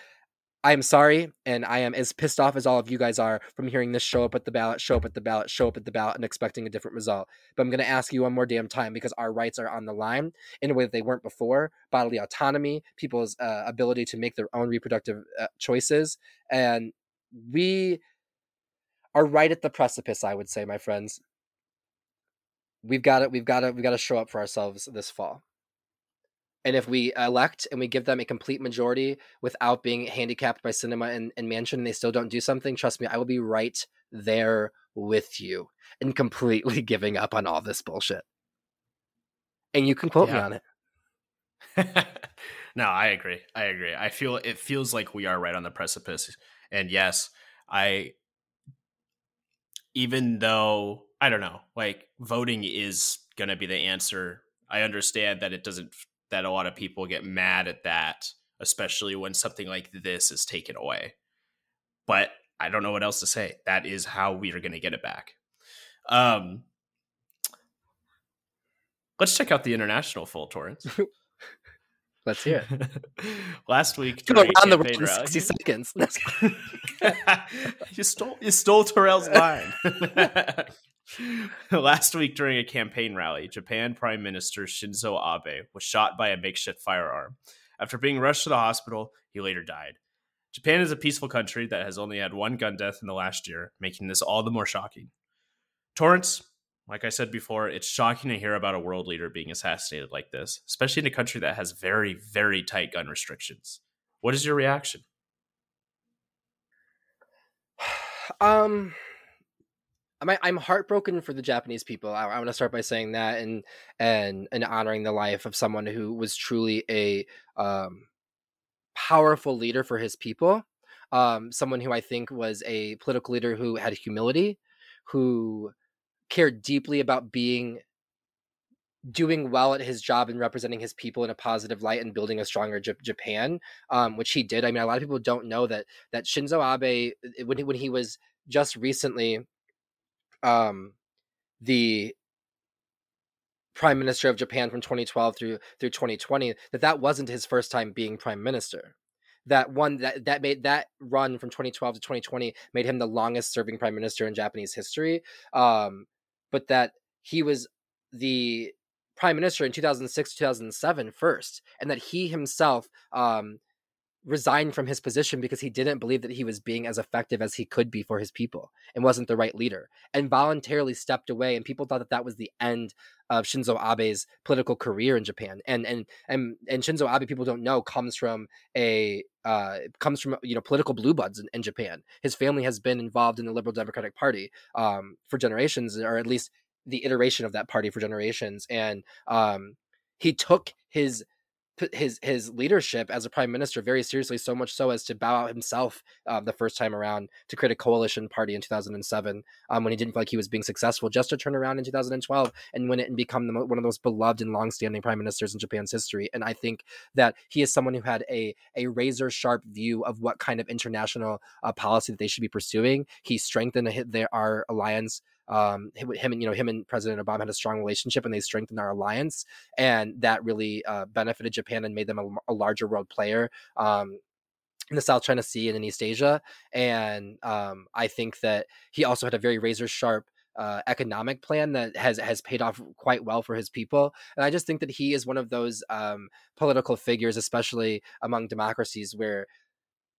I am sorry, and I am as pissed off as all of you guys are from hearing this show up at the ballot, show up at the ballot, show up at the ballot, and expecting a different result. But I'm going to ask you one more damn time because our rights are on the line in a way that they weren't before bodily autonomy, people's uh, ability to make their own reproductive uh, choices. And we are right at the precipice, I would say, my friends. We've got it. We've got to. We've got to show up for ourselves this fall. And if we elect and we give them a complete majority without being handicapped by Sinema and, and Manchin and they still don't do something, trust me, I will be right there with you and completely giving up on all this bullshit. And you can quote yeah. me on it. no, I agree. I agree. I feel it feels like we are right on the precipice. And yes, I even though I don't know, like voting is going to be the answer. I understand that it doesn't that a lot of people get mad at that, especially when something like this is taken away. But I don't know what else to say. That is how we are going to get it back. Um, let's check out the international full Torrance. Let's hear it. Last week, around the room sixty seconds. you stole you stole Terrell's line. Last week, during a campaign rally, Japan Prime Minister Shinzo Abe was shot by a makeshift firearm. After being rushed to the hospital, he later died. Japan is a peaceful country that has only had one gun death in the last year, making this all the more shocking. Torrance, like I said before, it's shocking to hear about a world leader being assassinated like this, especially in a country that has very, very tight gun restrictions. What is your reaction? Um, I'm heartbroken for the Japanese people. I, I want to start by saying that and and and honoring the life of someone who was truly a um, powerful leader for his people. Um, someone who I think was a political leader who had humility, who cared deeply about being doing well at his job and representing his people in a positive light and building a stronger J- Japan, um, which he did. I mean, a lot of people don't know that that Shinzo Abe, when he, when he was just recently um, the prime minister of Japan from 2012 through through 2020 that that wasn't his first time being prime minister. That one that that made that run from 2012 to 2020 made him the longest serving prime minister in Japanese history. Um, but that he was the prime minister in 2006 2007 first and that he himself um, resigned from his position because he didn't believe that he was being as effective as he could be for his people and wasn't the right leader and voluntarily stepped away. And people thought that that was the end of Shinzo Abe's political career in Japan. And and and and Shinzo Abe people don't know comes from a uh, comes from you know political blue in, in, Japan. His family has been involved in the Liberal Democratic Party um, for generations or at least the iteration of that party for generations. And um, he took his his his leadership as a prime minister very seriously, so much so as to bow out himself uh, the first time around to create a coalition party in 2007 um, when he didn't feel like he was being successful, just to turn around in 2012 and win it and become the, one of the most beloved and longstanding prime ministers in Japan's history. And I think that he is someone who had a a razor sharp view of what kind of international uh, policy that they should be pursuing. He strengthened their our alliance um, him and you know him and President Obama had a strong relationship, and they strengthened our alliance, and that really uh, benefited Japan and made them a, a larger world player. Um, in the South China Sea and in East Asia, and um, I think that he also had a very razor sharp uh, economic plan that has has paid off quite well for his people. And I just think that he is one of those um, political figures, especially among democracies, where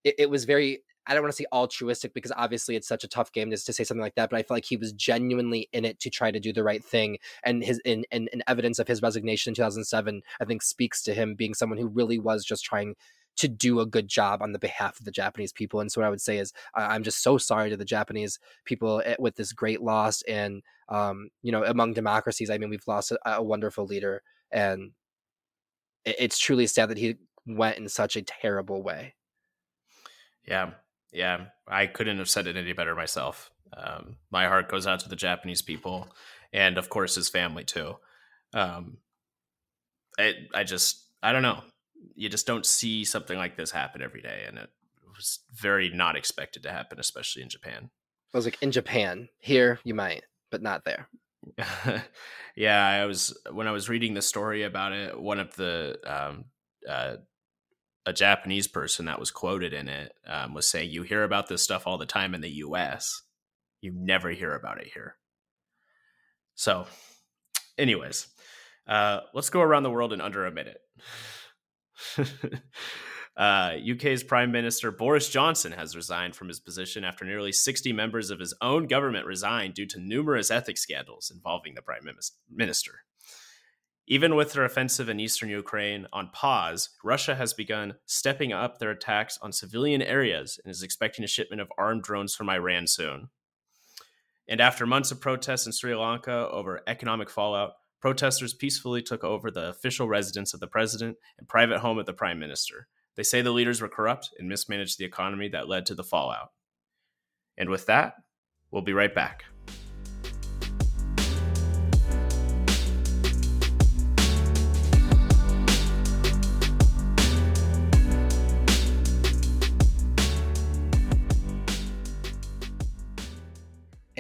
it, it was very I don't want to say altruistic because obviously it's such a tough game to, to say something like that, but I feel like he was genuinely in it to try to do the right thing. And his in, in, in evidence of his resignation in 2007, I think speaks to him being someone who really was just trying to do a good job on the behalf of the Japanese people. And so what I would say is I'm just so sorry to the Japanese people eh, with this great loss. And um, you know, among democracies, I mean, we've lost a, a wonderful leader, and it's truly sad that he went in such a terrible way. Yeah, yeah, I couldn't have said it any better myself. Um, my heart goes out to the Japanese people, and of course his family too. Um, I, I just, I don't know. You just don't see something like this happen every day, and it was very not expected to happen, especially in Japan. I was like, in Japan, here you might, but not there. yeah, I was when I was reading the story about it. One of the um, uh, a Japanese person that was quoted in it um, was saying, "You hear about this stuff all the time in the U.S. You never hear about it here." So, anyways, uh, let's go around the world in under a minute. uh, UK's Prime Minister Boris Johnson has resigned from his position after nearly 60 members of his own government resigned due to numerous ethics scandals involving the Prime Minister. Even with their offensive in eastern Ukraine on pause, Russia has begun stepping up their attacks on civilian areas and is expecting a shipment of armed drones from Iran soon. And after months of protests in Sri Lanka over economic fallout, protesters peacefully took over the official residence of the president and private home of the prime minister. They say the leaders were corrupt and mismanaged the economy that led to the fallout. And with that, we'll be right back.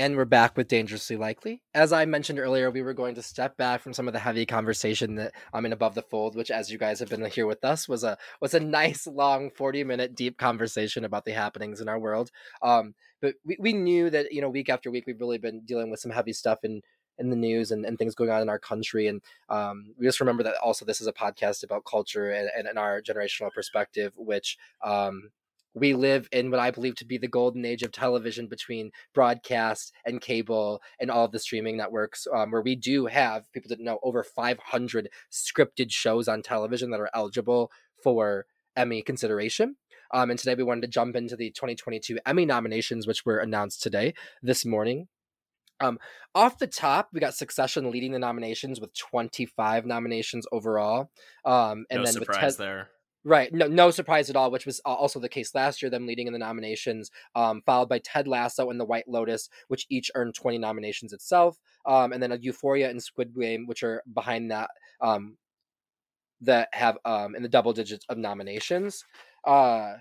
And we're back with Dangerously Likely. As I mentioned earlier, we were going to step back from some of the heavy conversation that I'm in Above the Fold, which, as you guys have been here with us, was a was a nice long 40 minute deep conversation about the happenings in our world. Um, but we, we knew that you know week after week we've really been dealing with some heavy stuff in in the news and, and things going on in our country. And um, we just remember that also this is a podcast about culture and, and, and our generational perspective, which um, we live in what I believe to be the golden age of television between broadcast and cable and all of the streaming networks, um, where we do have people that know over 500 scripted shows on television that are eligible for Emmy consideration. Um, and today we wanted to jump into the 2022 Emmy nominations, which were announced today, this morning. Um, off the top, we got Succession leading the nominations with 25 nominations overall. Um, and no then surprise with Ted, there. Right. No, no surprise at all, which was also the case last year, them leading in the nominations, um, followed by Ted Lasso and The White Lotus, which each earned 20 nominations itself. Um, and then Euphoria and Squid Game, which are behind that, um, that have um, in the double digits of nominations. Uh,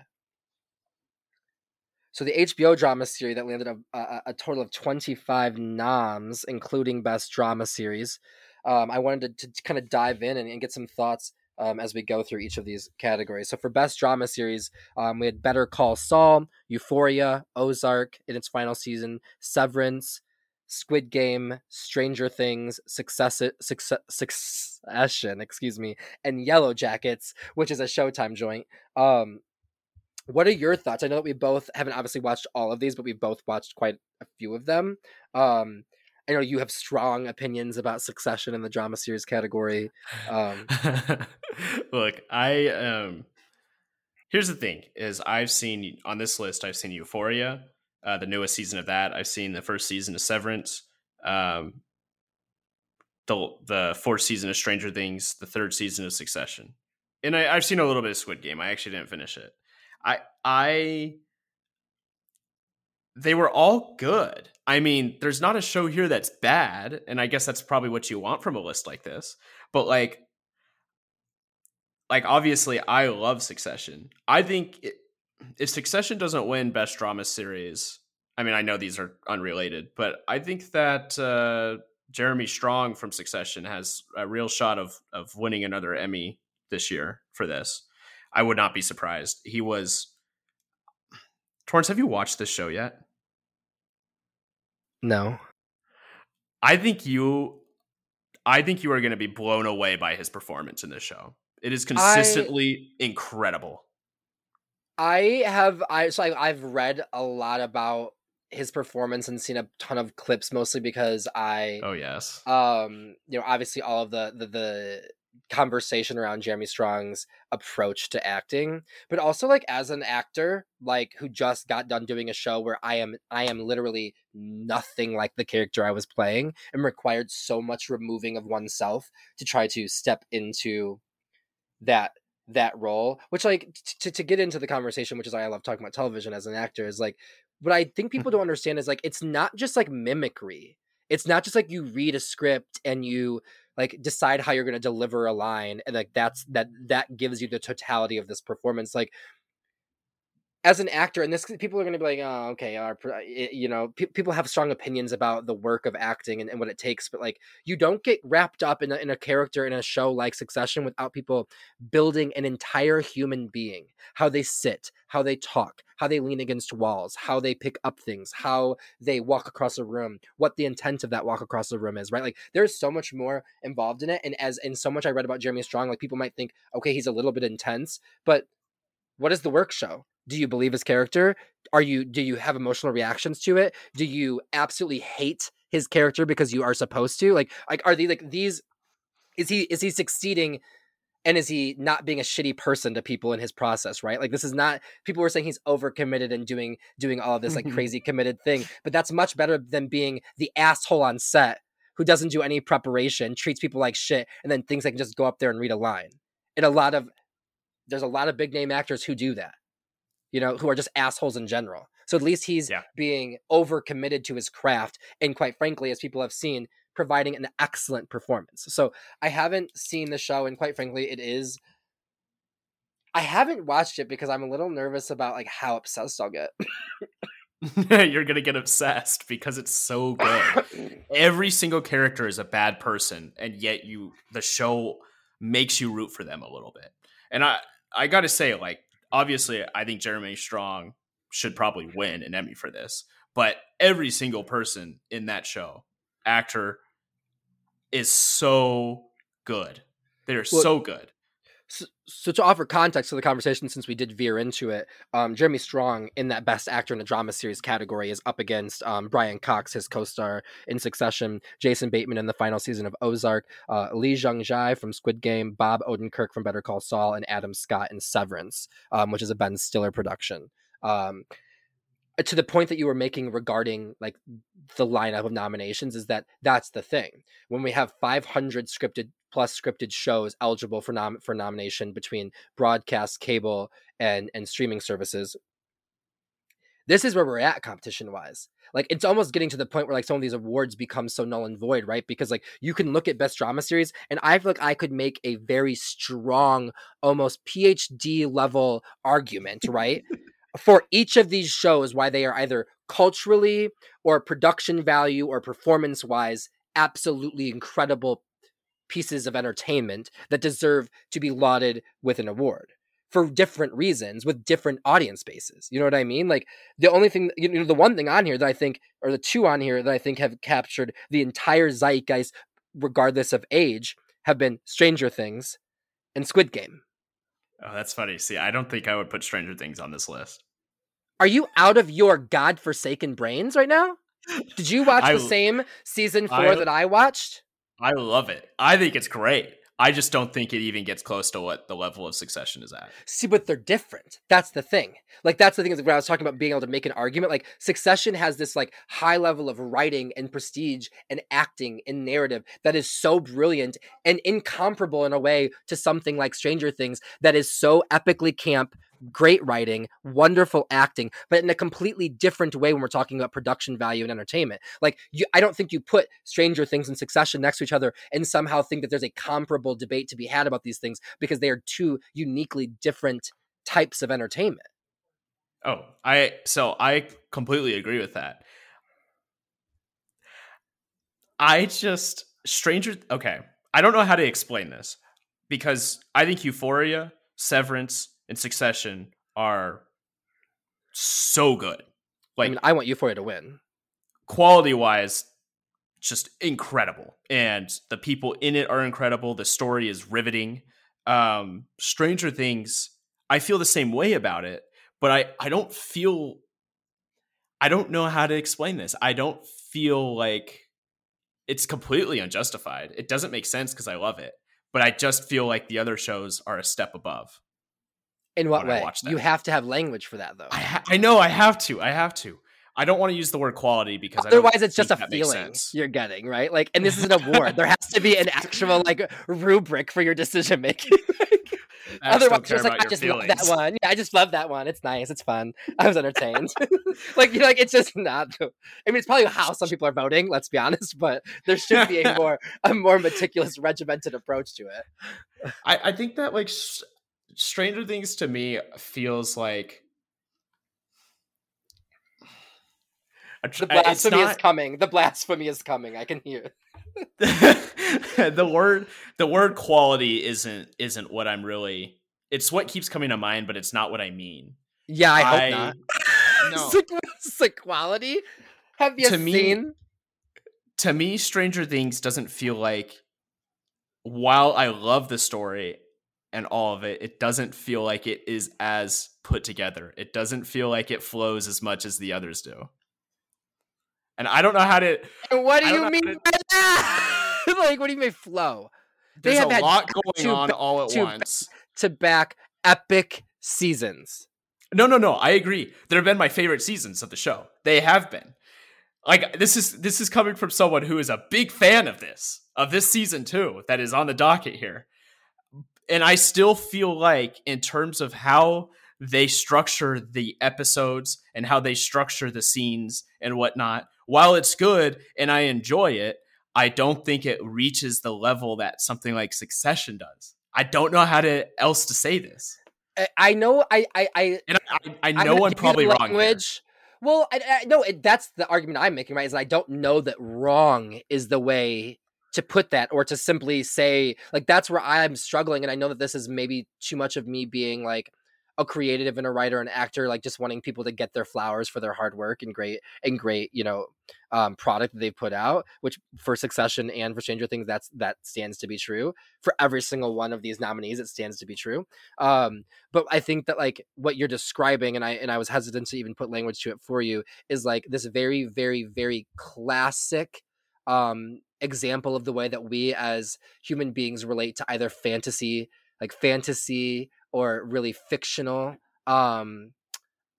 so the HBO drama series that landed a, a, a total of 25 noms, including Best Drama Series. Um, I wanted to, to kind of dive in and, and get some thoughts um, as we go through each of these categories. So for best drama series, um, we had Better Call Saul, Euphoria, Ozark in its final season, Severance, Squid Game, Stranger Things, Success, Success, Succession, excuse me, and Yellowjackets, which is a Showtime joint. Um, what are your thoughts? I know that we both haven't obviously watched all of these, but we've both watched quite a few of them. Um, I know you have strong opinions about Succession in the drama series category. Um, Look, I um, here's the thing: is I've seen on this list, I've seen Euphoria, uh, the newest season of that. I've seen the first season of Severance, um, the the fourth season of Stranger Things, the third season of Succession, and I, I've seen a little bit of Squid Game. I actually didn't finish it. I I they were all good. I mean, there's not a show here that's bad, and I guess that's probably what you want from a list like this. But like like obviously I love Succession. I think it, if Succession doesn't win best drama series, I mean, I know these are unrelated, but I think that uh Jeremy Strong from Succession has a real shot of of winning another Emmy this year for this. I would not be surprised. He was Torrance, have you watched this show yet? No. I think you I think you are going to be blown away by his performance in this show. It is consistently I, incredible. I have I so I, I've read a lot about his performance and seen a ton of clips mostly because I Oh yes. Um you know obviously all of the the, the conversation around Jeremy Strong's approach to acting, but also like as an actor, like who just got done doing a show where I am I am literally nothing like the character I was playing and required so much removing of oneself to try to step into that that role which like to, to get into the conversation which is why i love talking about television as an actor is like what i think people mm-hmm. don't understand is like it's not just like mimicry it's not just like you read a script and you like decide how you're going to deliver a line and like that's that that gives you the totality of this performance like as an actor, and this people are going to be like, oh, okay, our, eh, you know, pe- people have strong opinions about the work of acting and, and, what it takes, but like, you don't get wrapped up in a, in a character in a show like Succession without people building an entire human being, how they sit, how they talk, how they lean against walls, how they pick up things, how they walk across a room, what the intent of that walk across the room is, right? Like, there's so much more involved in it, and as in so much I read about Jeremy Strong, like people might think, okay, he's a little bit intense, but what is the work show? Do you believe his character? Are you do you have emotional reactions to it? Do you absolutely hate his character because you are supposed to? Like like are they like these is he is he succeeding and is he not being a shitty person to people in his process right? Like this is not people were saying he's overcommitted and doing doing all of this like mm-hmm. crazy committed thing but that's much better than being the asshole on set who doesn't do any preparation treats people like shit and then thinks they can just go up there and read a line. And a lot of there's a lot of big name actors who do that you know, who are just assholes in general. So at least he's yeah. being over committed to his craft. And quite frankly, as people have seen, providing an excellent performance. So I haven't seen the show, and quite frankly, it is. I haven't watched it because I'm a little nervous about like how obsessed I'll get. You're gonna get obsessed because it's so good. Every single character is a bad person, and yet you the show makes you root for them a little bit. And I I gotta say, like obviously, I think Jeremy Strong should probably win an Emmy for this. But every single person in that show, actor, is so good. They're well, so good. So, so, to offer context to the conversation, since we did veer into it, um, Jeremy Strong in that Best Actor in a Drama Series category is up against um, Brian Cox, his co-star in Succession, Jason Bateman in the final season of Ozark, uh, Lee Jung Jae from Squid Game, Bob Odenkirk from Better Call Saul, and Adam Scott in Severance, um, which is a Ben Stiller production. Um, to the point that you were making regarding like the lineup of nominations is that that's the thing when we have 500 scripted plus scripted shows eligible for nom- for nomination between broadcast cable and and streaming services. This is where we're at competition wise like it's almost getting to the point where like some of these awards become so null and void right? Because like you can look at best drama series and i feel like i could make a very strong almost phd level argument right? For each of these shows why they are either culturally or production value or performance wise absolutely incredible pieces of entertainment that deserve to be lauded with an award for different reasons with different audience bases. You know what I mean? Like the only thing, you know, the one thing on here that I think, or the two on here that I think have captured the entire zeitgeist, regardless of age, have been Stranger Things and Squid Game. Oh, that's funny. See, I don't think I would put Stranger Things on this list. Are you out of your godforsaken brains right now? Did you watch I, the same season four I, that I watched? I love it. I think it's great. I just don't think it even gets close to what the level of succession is at. See, but they're different. That's the thing. Like that's the thing is when I was talking about being able to make an argument. Like Succession has this like high level of writing and prestige and acting and narrative that is so brilliant and incomparable in a way to something like Stranger Things that is so epically camp, great writing, wonderful acting, but in a completely different way when we're talking about production value and entertainment. Like, you, I don't think you put Stranger Things and Succession next to each other and somehow think that there's a comparable debate to be had about these things because they are two uniquely different types of entertainment. Oh, I so I completely agree with that. I just Stranger okay, I don't know how to explain this because I think Euphoria, Severance, and Succession are so good. Like I, mean, I want Euphoria to win. Quality wise, just incredible. And the people in it are incredible. The story is riveting. Um, Stranger Things, I feel the same way about it, but I, I don't feel I don't know how to explain this. I don't feel like it's completely unjustified. It doesn't make sense because I love it, but I just feel like the other shows are a step above. In what way? You have to have language for that, though. I, ha- I know. I have to. I have to. I don't want to use the word quality because otherwise it's just a feeling you're getting, right? Like, and this is an award. there has to be an actual like rubric for your decision making. otherwise, just like I just feelings. love that one. Yeah, I just love that one. It's nice. It's fun. I was entertained. like, you know, like it's just not. I mean, it's probably how some people are voting. Let's be honest, but there should be a more a more meticulous, regimented approach to it. I, I think that like Stranger Things to me feels like the blasphemy not... is coming. The blasphemy is coming. I can hear the word the word quality isn't isn't what I'm really it's what keeps coming to mind, but it's not what I mean. Yeah, I, I hope not. no. it's like quality. Have you to seen? Me, to me, Stranger Things doesn't feel like while I love the story and all of it, it doesn't feel like it is as put together. It doesn't feel like it flows as much as the others do. And I don't know how to. And what do you mean to, by that? like, what do you mean flow? There's a lot going on all at once. to back epic seasons. No, no, no. I agree. There have been my favorite seasons of the show. They have been. Like this is this is coming from someone who is a big fan of this of this season too. That is on the docket here, and I still feel like in terms of how they structure the episodes and how they structure the scenes and whatnot. While it's good and I enjoy it, I don't think it reaches the level that something like Succession does. I don't know how to else to say this. I know I I I, and I, I know I'm, I'm probably wrong. Language. Well, I, I, no, it, that's the argument I'm making, right? Is I don't know that wrong is the way to put that, or to simply say like that's where I'm struggling, and I know that this is maybe too much of me being like a creative and a writer and actor like just wanting people to get their flowers for their hard work and great and great you know um, product that they've put out which for succession and for stranger things that's that stands to be true. For every single one of these nominees it stands to be true. Um, but i think that like what you're describing and i and i was hesitant to even put language to it for you is like this very very very classic um example of the way that we as human beings relate to either fantasy like fantasy or really fictional um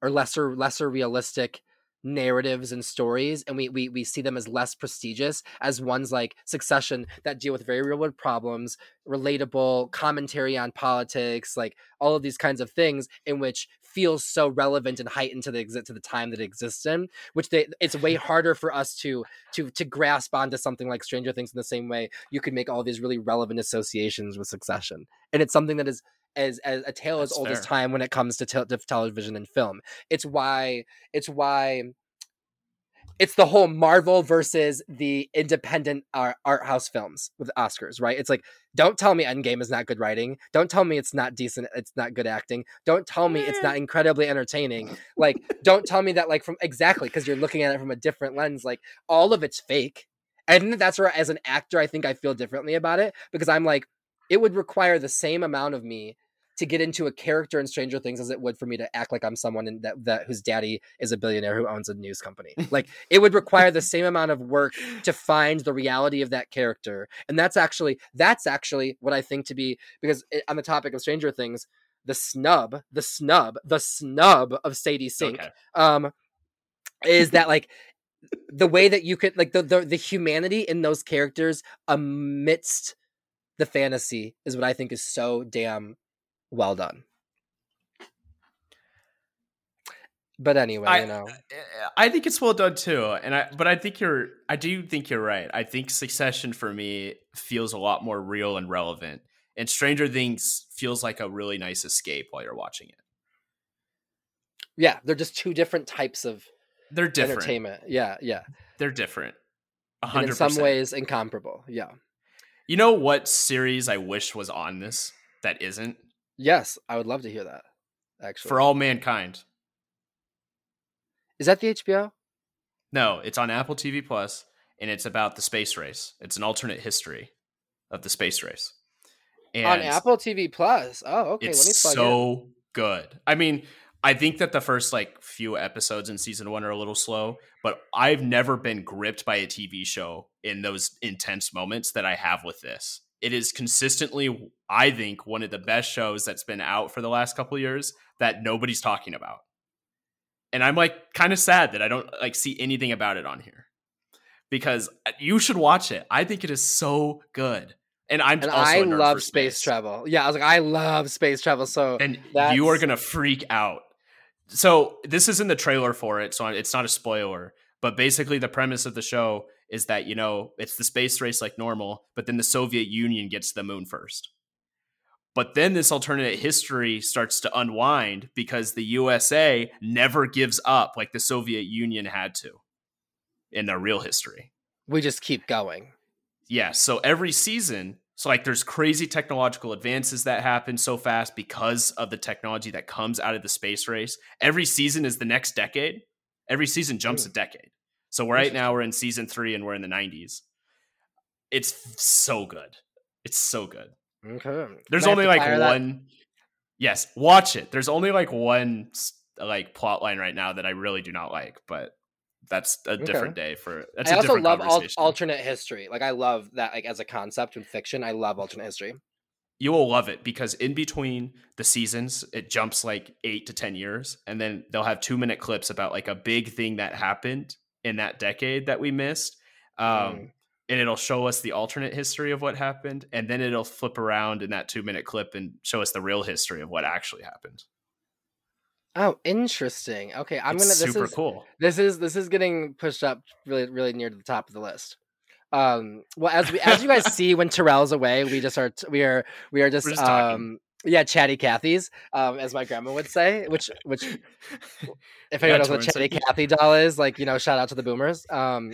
or lesser lesser realistic narratives and stories and we, we we see them as less prestigious as ones like succession that deal with very real world problems relatable commentary on politics like all of these kinds of things in which feels so relevant and heightened to the to the time that it exists in which they it's way harder for us to to to grasp onto something like stranger things in the same way you could make all these really relevant associations with succession and it's something that is as, as a tale That's as old fair. as time when it comes to, te- to television and film. It's why it's why it's the whole Marvel versus the independent art, art house films with Oscars, right? It's like, don't tell me Endgame is not good writing. Don't tell me it's not decent. It's not good acting. Don't tell me it's not mm. incredibly entertaining. Like, don't tell me that, like, from exactly because you're looking at it from a different lens. Like, all of it's fake. And that's where, as an actor, I think I feel differently about it because I'm like, it would require the same amount of me to get into a character in Stranger Things as it would for me to act like I'm someone in that, that whose daddy is a billionaire who owns a news company. like it would require the same amount of work to find the reality of that character. And that's actually that's actually what I think to be because it, on the topic of Stranger Things, the snub, the snub, the snub of Sadie Sink okay. um is that like the way that you could like the, the the humanity in those characters amidst the fantasy is what I think is so damn well done. But anyway, I, you know, I think it's well done too, and I but I think you're I do think you're right. I think Succession for me feels a lot more real and relevant, and Stranger Things feels like a really nice escape while you're watching it. Yeah, they're just two different types of they're different entertainment. Yeah, yeah, they're different. hundred in some ways incomparable. Yeah. You know what series I wish was on this that isn't? Yes, I would love to hear that. Actually, For All Mankind. Is that the HBO? No, it's on Apple TV Plus, and it's about the space race. It's an alternate history of the space race. And on Apple TV Plus. Oh, okay. It's Let me plug so in. good. I mean, I think that the first like few episodes in season one are a little slow, but I've never been gripped by a TV show in those intense moments that I have with this it is consistently, I think, one of the best shows that's been out for the last couple years that nobody's talking about. And I'm like kind of sad that I don't like see anything about it on here because uh, you should watch it. I think it is so good. And I'm and I love space. space. travel. Yeah, I was like, I love space travel. So and that's... you are gonna freak out. So this is in the trailer for it, so it's not a spoiler. But basically, the premise of the show is that you know it's the space race like normal, but then the Soviet Union gets to the moon first. But then this alternate history starts to unwind because the USA never gives up like the Soviet Union had to. in their real history. We just keep going. Yeah. So every season, so like there's crazy technological advances that happen so fast because of the technology that comes out of the space race. Every season is the next decade. Every season jumps Ooh. a decade. So right now we're in season three and we're in the 90s. It's so good. It's so good. Okay. There's only like one. That? Yes, watch it. There's only like one like plot line right now that I really do not like, but that's a different day for. That's I also love al- alternate history. Like I love that, like as a concept in fiction. I love alternate history. You will love it because in between the seasons, it jumps like eight to ten years, and then they'll have two minute clips about like a big thing that happened in that decade that we missed. Um, mm. And it'll show us the alternate history of what happened, and then it'll flip around in that two minute clip and show us the real history of what actually happened. Oh, interesting. Okay, I'm it's gonna. This super is, cool. This is this is getting pushed up really really near to the top of the list. Um, well, as we as you guys see when Terrell's away, we just are we are we are just, just um yeah chatty Cathy's um as my grandma would say, which which if anyone knows what chatty Cathy doll is, like you know, shout out to the boomers. Um,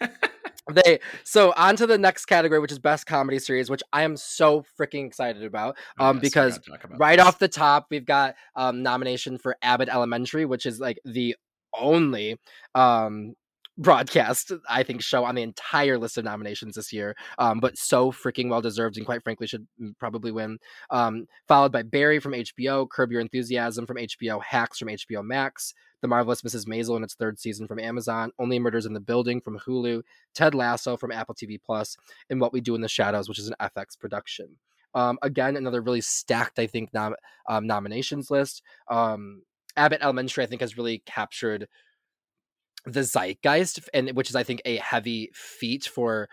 they so on to the next category which is best comedy series which i am so freaking excited about oh, um yes, because about right this. off the top we've got um nomination for abbott elementary which is like the only um broadcast i think show on the entire list of nominations this year um, but so freaking well deserved and quite frankly should probably win um, followed by barry from hbo curb your enthusiasm from hbo hacks from hbo max the Marvelous Mrs. Maisel in its third season from Amazon, Only Murders in the Building from Hulu, Ted Lasso from Apple TV Plus, and What We Do in the Shadows, which is an FX production. Um, again, another really stacked, I think, nom- um, nominations list. Um, Abbott Elementary, I think, has really captured the zeitgeist, and which is, I think, a heavy feat for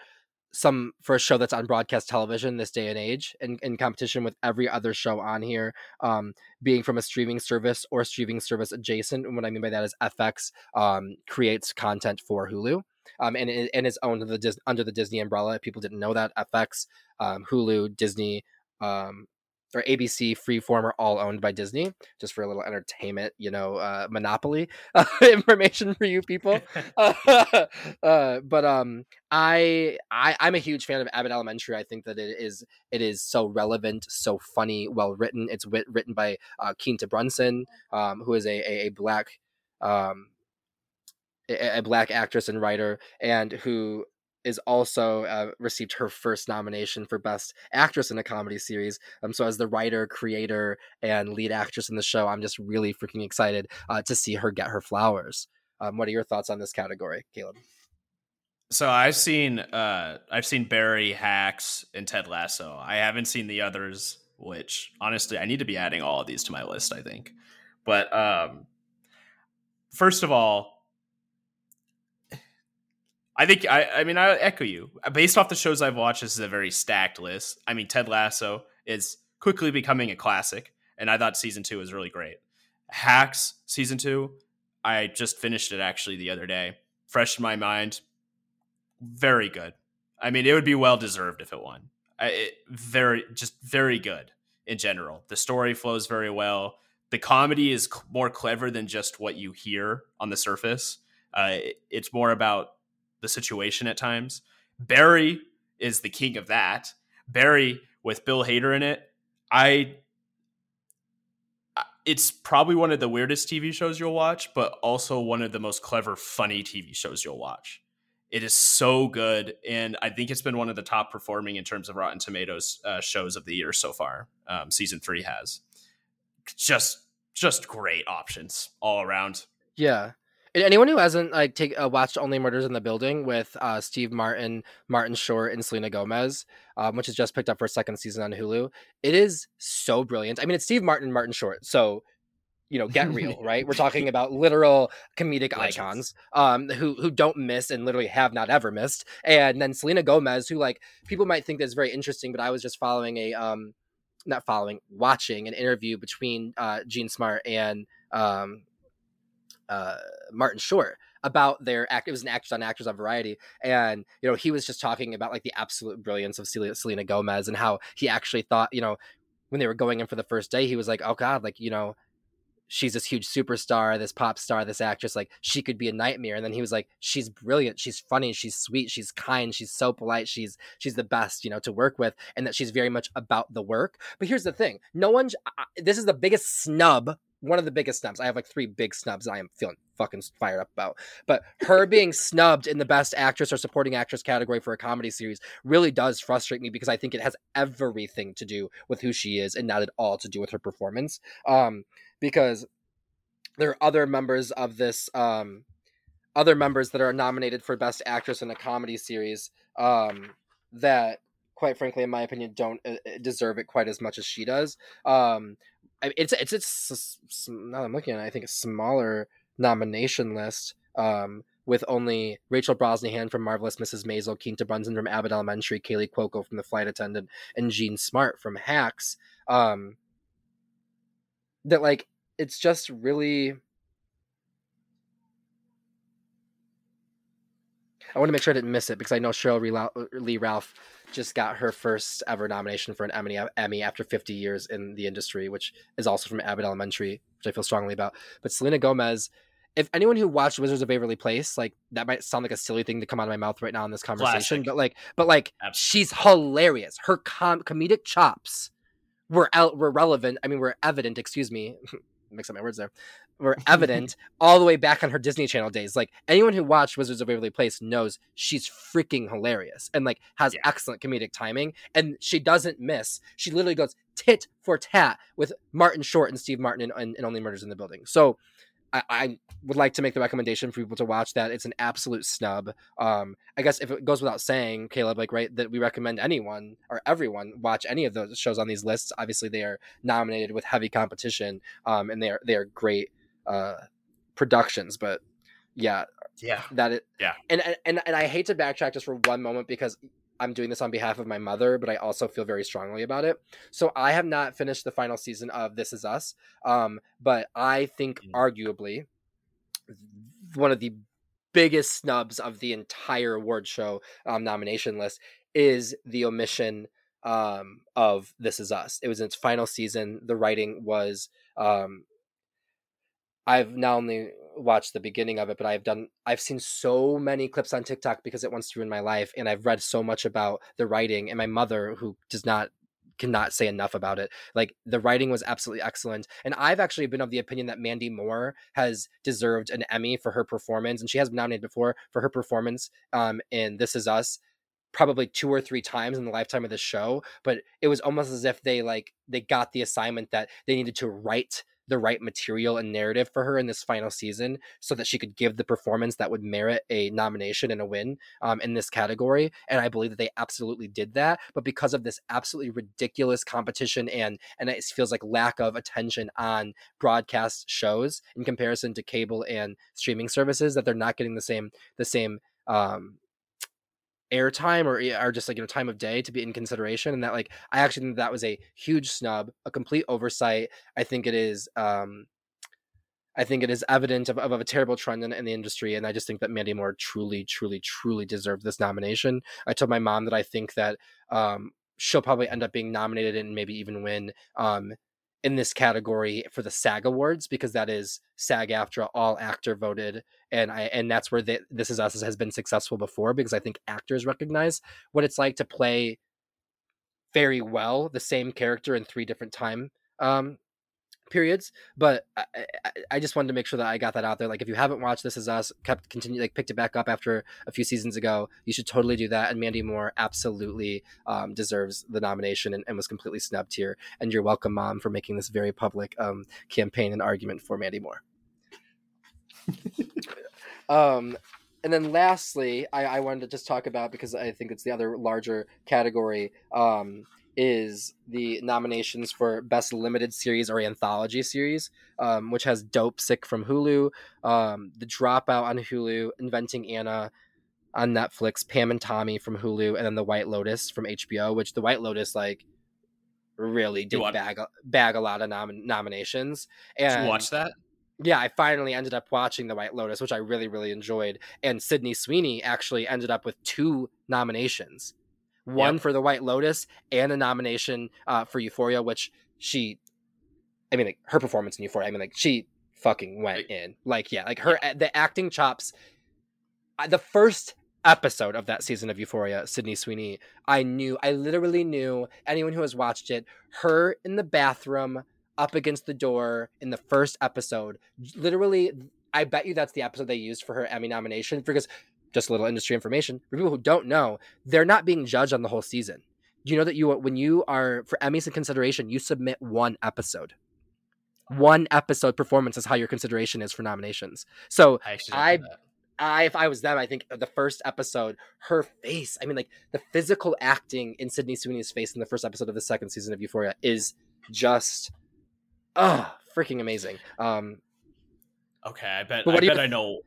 some for a show that's on broadcast television this day and age in, in competition with every other show on here um, being from a streaming service or streaming service adjacent and what i mean by that is fx um, creates content for hulu um, and, and is owned the, under the disney umbrella. People didn't know that fx um, hulu disney um, or ABC, Freeform are all owned by Disney, just for a little entertainment, you know, uh, monopoly uh, information for you people. uh, but um, I, I I'm a huge fan of Abbott Elementary. I think that it is it is so relevant, so funny, well written. It's wit- written by uh, Quinta Brunson, um, who is a a, a black um, a black actress and writer, and who is also uh, received her first nomination for best actress in a comedy series. Um, so as the writer, creator, and lead actress in the show, I'm just really freaking excited uh, to see her get her flowers. Um, what are your thoughts on this category, Caleb? So I've seen uh, I've seen Barry, Hacks, and Ted Lasso. I haven't seen the others, which honestly I need to be adding all of these to my list. I think, but um, first of all, I think I, I mean I echo you. Based off the shows I've watched, this is a very stacked list. I mean, Ted Lasso is quickly becoming a classic, and I thought season two was really great. Hacks season two, I just finished it actually the other day. Fresh in my mind, very good. I mean, it would be well deserved if it won. I, it, very, just very good in general. The story flows very well. The comedy is more clever than just what you hear on the surface. Uh, it, it's more about the situation at times. Barry is the king of that. Barry with Bill Hader in it. I it's probably one of the weirdest TV shows you'll watch, but also one of the most clever, funny TV shows you'll watch. It is so good, and I think it's been one of the top performing in terms of Rotten Tomatoes uh, shows of the year so far. Um, season three has just just great options all around. Yeah, anyone who hasn't like take uh, watched Only Murders in the Building with uh, Steve Martin, Martin Short, and Selena Gomez, um, which is just picked up for a second season on Hulu, it is so brilliant. I mean, it's Steve Martin, Martin Short, so you know, get real, right? We're talking about literal comedic icons um, who who don't miss and literally have not ever missed. And then Selena Gomez, who like people might think that's very interesting, but I was just following a um, not following, watching an interview between uh, Jean Smart and um, uh, Martin Short about their act. It was an actors on actors on Variety, and you know he was just talking about like the absolute brilliance of Selena Gomez and how he actually thought you know when they were going in for the first day he was like, oh god, like you know she's this huge superstar, this pop star, this actress, like she could be a nightmare. And then he was like, she's brilliant, she's funny, she's sweet, she's kind, she's so polite, she's she's the best, you know, to work with, and that she's very much about the work. But here's the thing: no one. This is the biggest snub. One of the biggest snubs. I have like three big snubs. I am feeling fucking fired up about. But her being snubbed in the best actress or supporting actress category for a comedy series really does frustrate me because I think it has everything to do with who she is and not at all to do with her performance. Um, because there are other members of this um, other members that are nominated for best actress in a comedy series um, that quite frankly in my opinion don't uh, uh, deserve it quite as much as she does um, it's it's it's now i'm looking at it, i think a smaller nomination list um, with only Rachel Brosnahan from Marvelous Mrs. Maisel, Quinta Brunson from Abbott Elementary, Kaley Cuoco from The Flight Attendant, and Jean Smart from Hacks. Um, that like it's just really I want to make sure I didn't miss it because I know Sheryl uh, Lee Ralph just got her first ever nomination for an Emmy, uh, Emmy after 50 years in the industry, which is also from Abbott Elementary, which I feel strongly about. But Selena Gomez, if anyone who watched Wizards of Waverly Place, like that might sound like a silly thing to come out of my mouth right now in this conversation, Classic. but like, but like, Absolutely. she's hilarious. Her com- comedic chops were el- were relevant. I mean, were evident. Excuse me, mix up my words there. Were evident all the way back on her Disney Channel days. Like anyone who watched Wizards of Waverly Place knows she's freaking hilarious and like has yeah. excellent comedic timing. And she doesn't miss. She literally goes tit for tat with Martin Short and Steve Martin in, in, in Only Murders in the Building. So I, I, would like to make the recommendation for people to watch that. It's an absolute snub. Um, I guess if it goes without saying, Caleb, like right, that we recommend anyone or everyone watch any of those shows on these lists. Obviously, they are nominated with heavy competition, um, and they are they are great uh, productions. But yeah, yeah, that it, yeah, and and and I hate to backtrack just for one moment because I'm doing this on behalf of my mother, but I also feel very strongly about it. So I have not finished the final season of This Is Us, um, but I think mm. arguably one of the biggest snubs of the entire award show um, nomination list is the omission um, of This Is Us. It was in its final season. The writing was. Um, I've not only watched the beginning of it, but I've done I've seen so many clips on TikTok because it wants to ruin my life, and I've read so much about the writing. And my mother, who does not cannot say enough about it. Like the writing was absolutely excellent. And I've actually been of the opinion that Mandy Moore has deserved an Emmy for her performance. And she has been nominated before for her performance um, in This Is Us probably two or three times in the lifetime of the show. But it was almost as if they like they got the assignment that they needed to write the right material and narrative for her in this final season so that she could give the performance that would merit a nomination and a win um, in this category. And I believe that they absolutely did that. But because of this absolutely ridiculous competition and and it feels like lack of attention on broadcast shows in comparison to cable and streaming services, that they're not getting the same the same um, airtime or or just like you know time of day to be in consideration and that like i actually think that was a huge snub a complete oversight. I think it is um i think it is evident of, of, of a terrible trend in, in, the industry and i just think that mandy moore truly truly truly deserved this nomination. I told my mom that i think that um she'll probably end up being nominated and maybe even win um in this category for the SAG Awards because that is SAG-AFTRA all actor voted, and I and that's where the, This Is Us has been successful before because I think actors recognize what it's like to play very well the same character in three different time um, periods. But I, I, just wanted to make sure that I got that out there. Like, if you haven't watched This Is Us, kept continue like picked it back up after a few seasons ago, you should totally do that. And Mandy Moore absolutely um, deserves the nomination and, and, was completely snubbed here. And you're welcome, Mom, for making this very public um, campaign and argument for Mandy Moore. um, and then lastly, I, I wanted to just talk about because I think it's the other larger category. Um, is the nominations for best limited series or anthology series, um, which has Dopesick from Hulu, um, The Dropout on Hulu, Inventing Anna on Netflix, Pam and Tommy from Hulu, and then The White Lotus from HBO. Which The White Lotus like really did bag bag a lot of nom- nominations. And did you watch that? Yeah, I finally ended up watching The White Lotus, which I really really enjoyed. And Sydney Sweeney actually ended up with two nominations one yep. for the White Lotus and a nomination uh, for Euphoria, which she I mean, like her performance in Euphoria. I mean, like she fucking went in. Like, yeah, like her the acting chops. The first episode of that season of Euphoria, Sydney Sweeney, I knew, I literally knew anyone who has watched it, her in the bathroom up against the door in the first episode. Literally, I bet you that's the episode they used for her Emmy nomination because just a little industry information for people who don't know, they're not being judged on the whole season. You know that you when you are for Emmys in consideration, you submit one episode. One episode performance is how your consideration is for nominations. So I, I I, if I was them, I think the first episode, her face, I mean, like the physical acting in Sydney Sweeney's face in the first episode of the second season of Euphoria is just, oh, freaking amazing. Um, okay, I bet. I bet th- I know.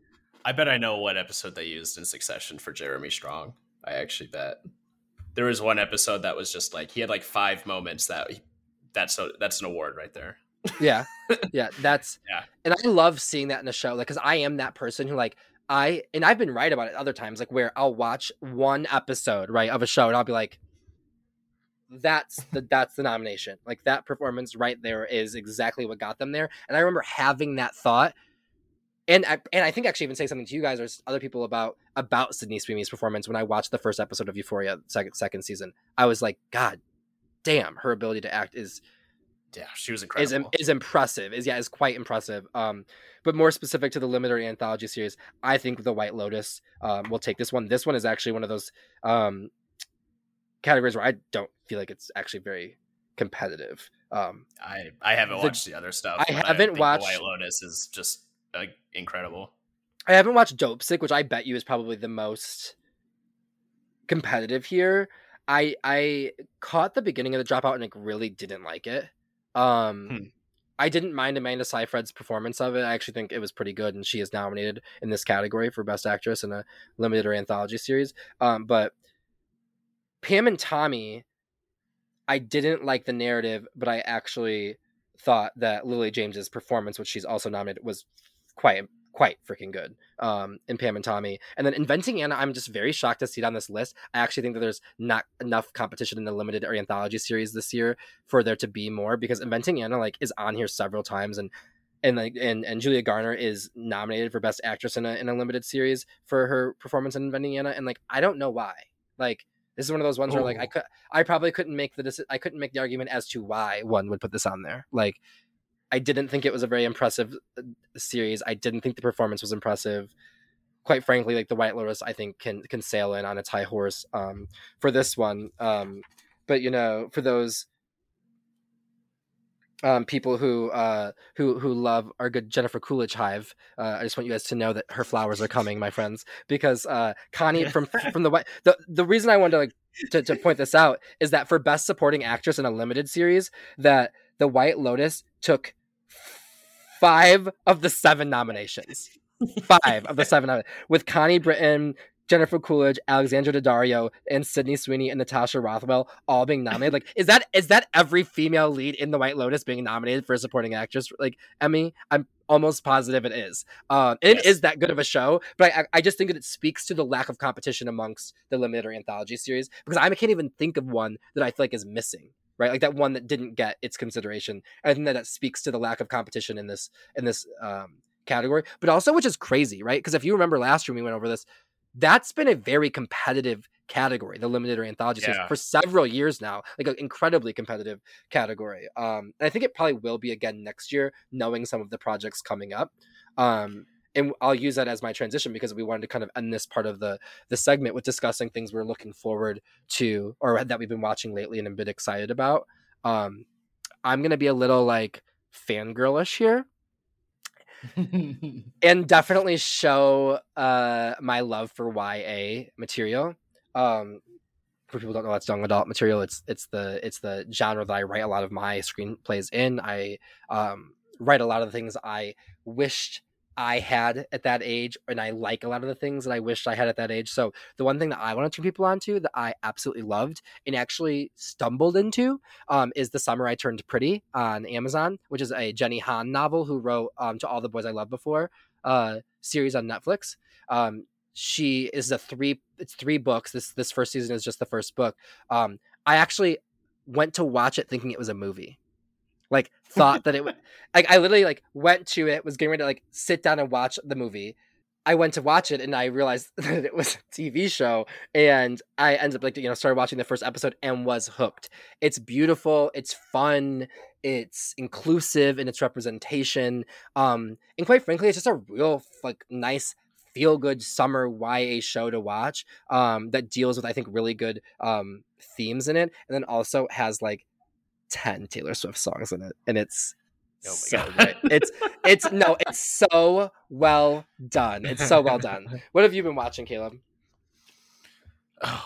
I bet I know what episode they used in Succession for Jeremy Strong. I actually bet there was one episode that was just like he had like five moments that that's a, that's an award right there. yeah, yeah, that's yeah, and I love seeing that in a show, like because I am that person who like I and I've been right about it other times, like where I'll watch one episode right of a show and I'll be like, that's the that's the nomination. Like that performance right there is exactly what got them there. And I remember having that thought. And I, and I think actually even saying something to you guys or other people about about Sydney Sweeney's performance when I watched the first episode of Euphoria second second season. I was like, God damn, her ability to act is yeah, she was incredible. Is, is impressive. Is yeah, is quite impressive. Um, but more specific to the limited anthology series, I think the White Lotus um, will take this one. This one is actually one of those um, categories where I don't feel like it's actually very competitive. Um, I I haven't the, watched the other stuff. I haven't I watched White Lotus is just like incredible. I haven't watched Dopesick, which I bet you is probably the most competitive here. I I caught the beginning of the dropout and like really didn't like it. Um, hmm. I didn't mind Amanda Seyfried's performance of it. I actually think it was pretty good, and she is nominated in this category for Best Actress in a limited or anthology series. Um, but Pam and Tommy, I didn't like the narrative, but I actually thought that Lily James's performance, which she's also nominated, was quite quite freaking good um, in Pam and Tommy. And then Inventing Anna, I'm just very shocked to see it on this list. I actually think that there's not enough competition in the limited or anthology series this year for there to be more because Inventing Anna like is on here several times and and like and, and Julia Garner is nominated for Best Actress in a in a limited series for her performance in Inventing Anna and like I don't know why. Like this is one of those ones where like I could I probably couldn't make the I couldn't make the argument as to why one would put this on there. Like I didn't think it was a very impressive uh, series. I didn't think the performance was impressive. Quite frankly, like the White Lotus, I think can can sail in on its high horse um, for this one. Um, but you know, for those um, people who uh, who who love our good Jennifer Coolidge hive. Uh, I just want you guys to know that her flowers are coming, my friends, because uh, Connie from from the white. The the reason I wanted to like to, to point this out is that for best supporting actress in a limited series, that the White Lotus took five of the seven nominations. five of the seven with Connie Britton, Jennifer Coolidge, Alexandra Daddario, and Sydney Sweeney and Natasha Rothwell all being nominated. Like, is that is that every female lead in The White Lotus being nominated for a supporting actress? Like Emmy, I'm almost positive it is. Um, it yes. is that good of a show, but I, I just think that it speaks to the lack of competition amongst the limited or anthology series because I can't even think of one that I feel like is missing right? Like that one that didn't get its consideration. I think that that speaks to the lack of competition in this in this um, category, but also which is crazy, right? Because if you remember last year we went over this, that's been a very competitive category, the limited or anthology yeah. series for several years now, like an incredibly competitive category. Um, and I think it probably will be again next year, knowing some of the projects coming up. Um, and I'll use that as my transition because we wanted to kind of end this part of the the segment with discussing things we're looking forward to or that we've been watching lately and a bit excited about. Um, I'm gonna be a little like fangirlish here. and definitely show uh, my love for YA material. Um, for people don't know that's young adult material, it's it's the it's the genre that I write a lot of my screenplays in. I um, write a lot of the things I wished I had at that age, and I like a lot of the things that I wished I had at that age. So the one thing that I want to turn people onto that I absolutely loved and actually stumbled into um, is the Summer I Turned Pretty on Amazon, which is a Jenny Han novel who wrote um, To All the Boys I Loved Before uh, series on Netflix. Um, she is a three it's three books. This this first season is just the first book. Um, I actually went to watch it thinking it was a movie like thought that it would like I literally like went to it, was getting ready to like sit down and watch the movie. I went to watch it and I realized that it was a TV show and I ended up like you know started watching the first episode and was hooked. It's beautiful, it's fun, it's inclusive in its representation. Um and quite frankly it's just a real like nice feel good summer YA show to watch um that deals with I think really good um themes in it and then also has like 10 Taylor Swift songs in it and it's Oh so God. It's it's no, it's so well done. It's so well done. What have you been watching, Caleb?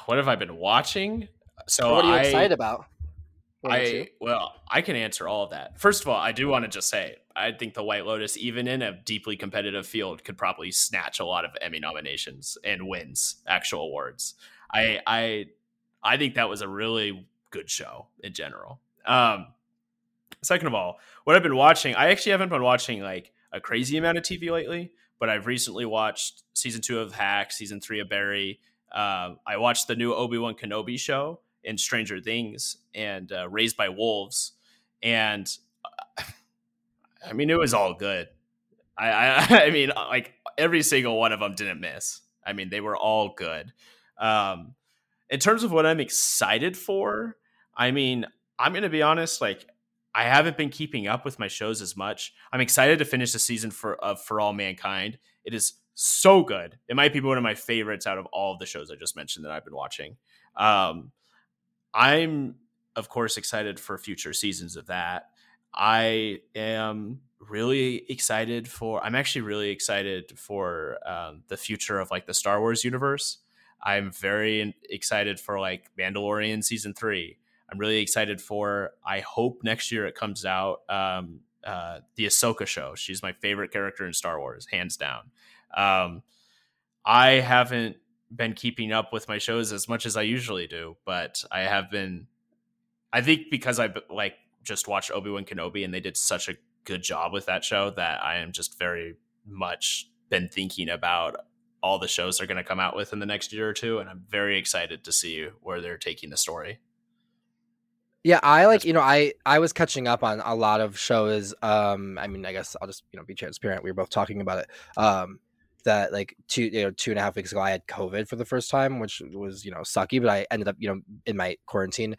What have I been watching? So what are you I, excited about? I well, I can answer all of that. First of all, I do want to just say I think the White Lotus, even in a deeply competitive field, could probably snatch a lot of Emmy nominations and wins actual awards. I I I think that was a really good show in general. Um, second of all, what I've been watching, I actually haven't been watching like a crazy amount of TV lately, but I've recently watched season two of Hack, season three of Barry. Uh, I watched the new Obi Wan Kenobi show and Stranger Things and uh, Raised by Wolves, and uh, I mean it was all good. I, I, I mean like every single one of them didn't miss. I mean they were all good. Um, in terms of what I'm excited for, I mean I'm gonna be honest, like I haven't been keeping up with my shows as much. I'm excited to finish the season for of For All Mankind. It is so good. It might be one of my favorites out of all of the shows I just mentioned that I've been watching. Um, I'm of course excited for future seasons of that. I am really excited for. I'm actually really excited for um, the future of like the Star Wars universe. I'm very excited for like Mandalorian season three. I'm really excited for. I hope next year it comes out. Um, uh, the Ahsoka show. She's my favorite character in Star Wars, hands down. Um, I haven't been keeping up with my shows as much as I usually do, but I have been. I think because I like just watched Obi Wan Kenobi and they did such a good job with that show that I am just very much been thinking about all the shows they're going to come out with in the next year or two, and I'm very excited to see where they're taking the story. Yeah, I like you know I I was catching up on a lot of shows. Um, I mean, I guess I'll just you know be transparent. We were both talking about it. Um, that like two you know two and a half weeks ago I had COVID for the first time, which was you know sucky. But I ended up you know in my quarantine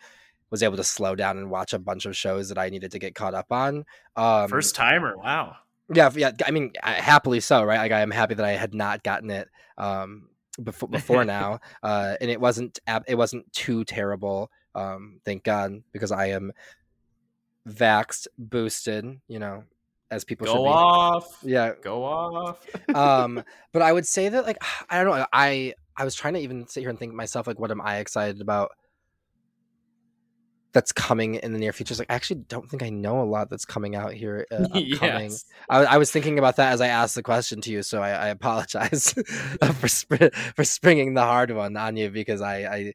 was able to slow down and watch a bunch of shows that I needed to get caught up on. Um, first timer, wow. Yeah, yeah. I mean, happily so, right? Like I am happy that I had not gotten it um, before before now, uh, and it wasn't it wasn't too terrible. Um, thank God, because I am vaxed, boosted, you know, as people go off. Yeah, go off. um, but I would say that like I don't know. I I was trying to even sit here and think myself like, what am I excited about? That's coming in the near future. It's like I actually don't think I know a lot that's coming out here. Uh, upcoming. yes. I, I, was thinking about that as I asked the question to you, so I, I apologize for sp- for springing the hard one on you because I I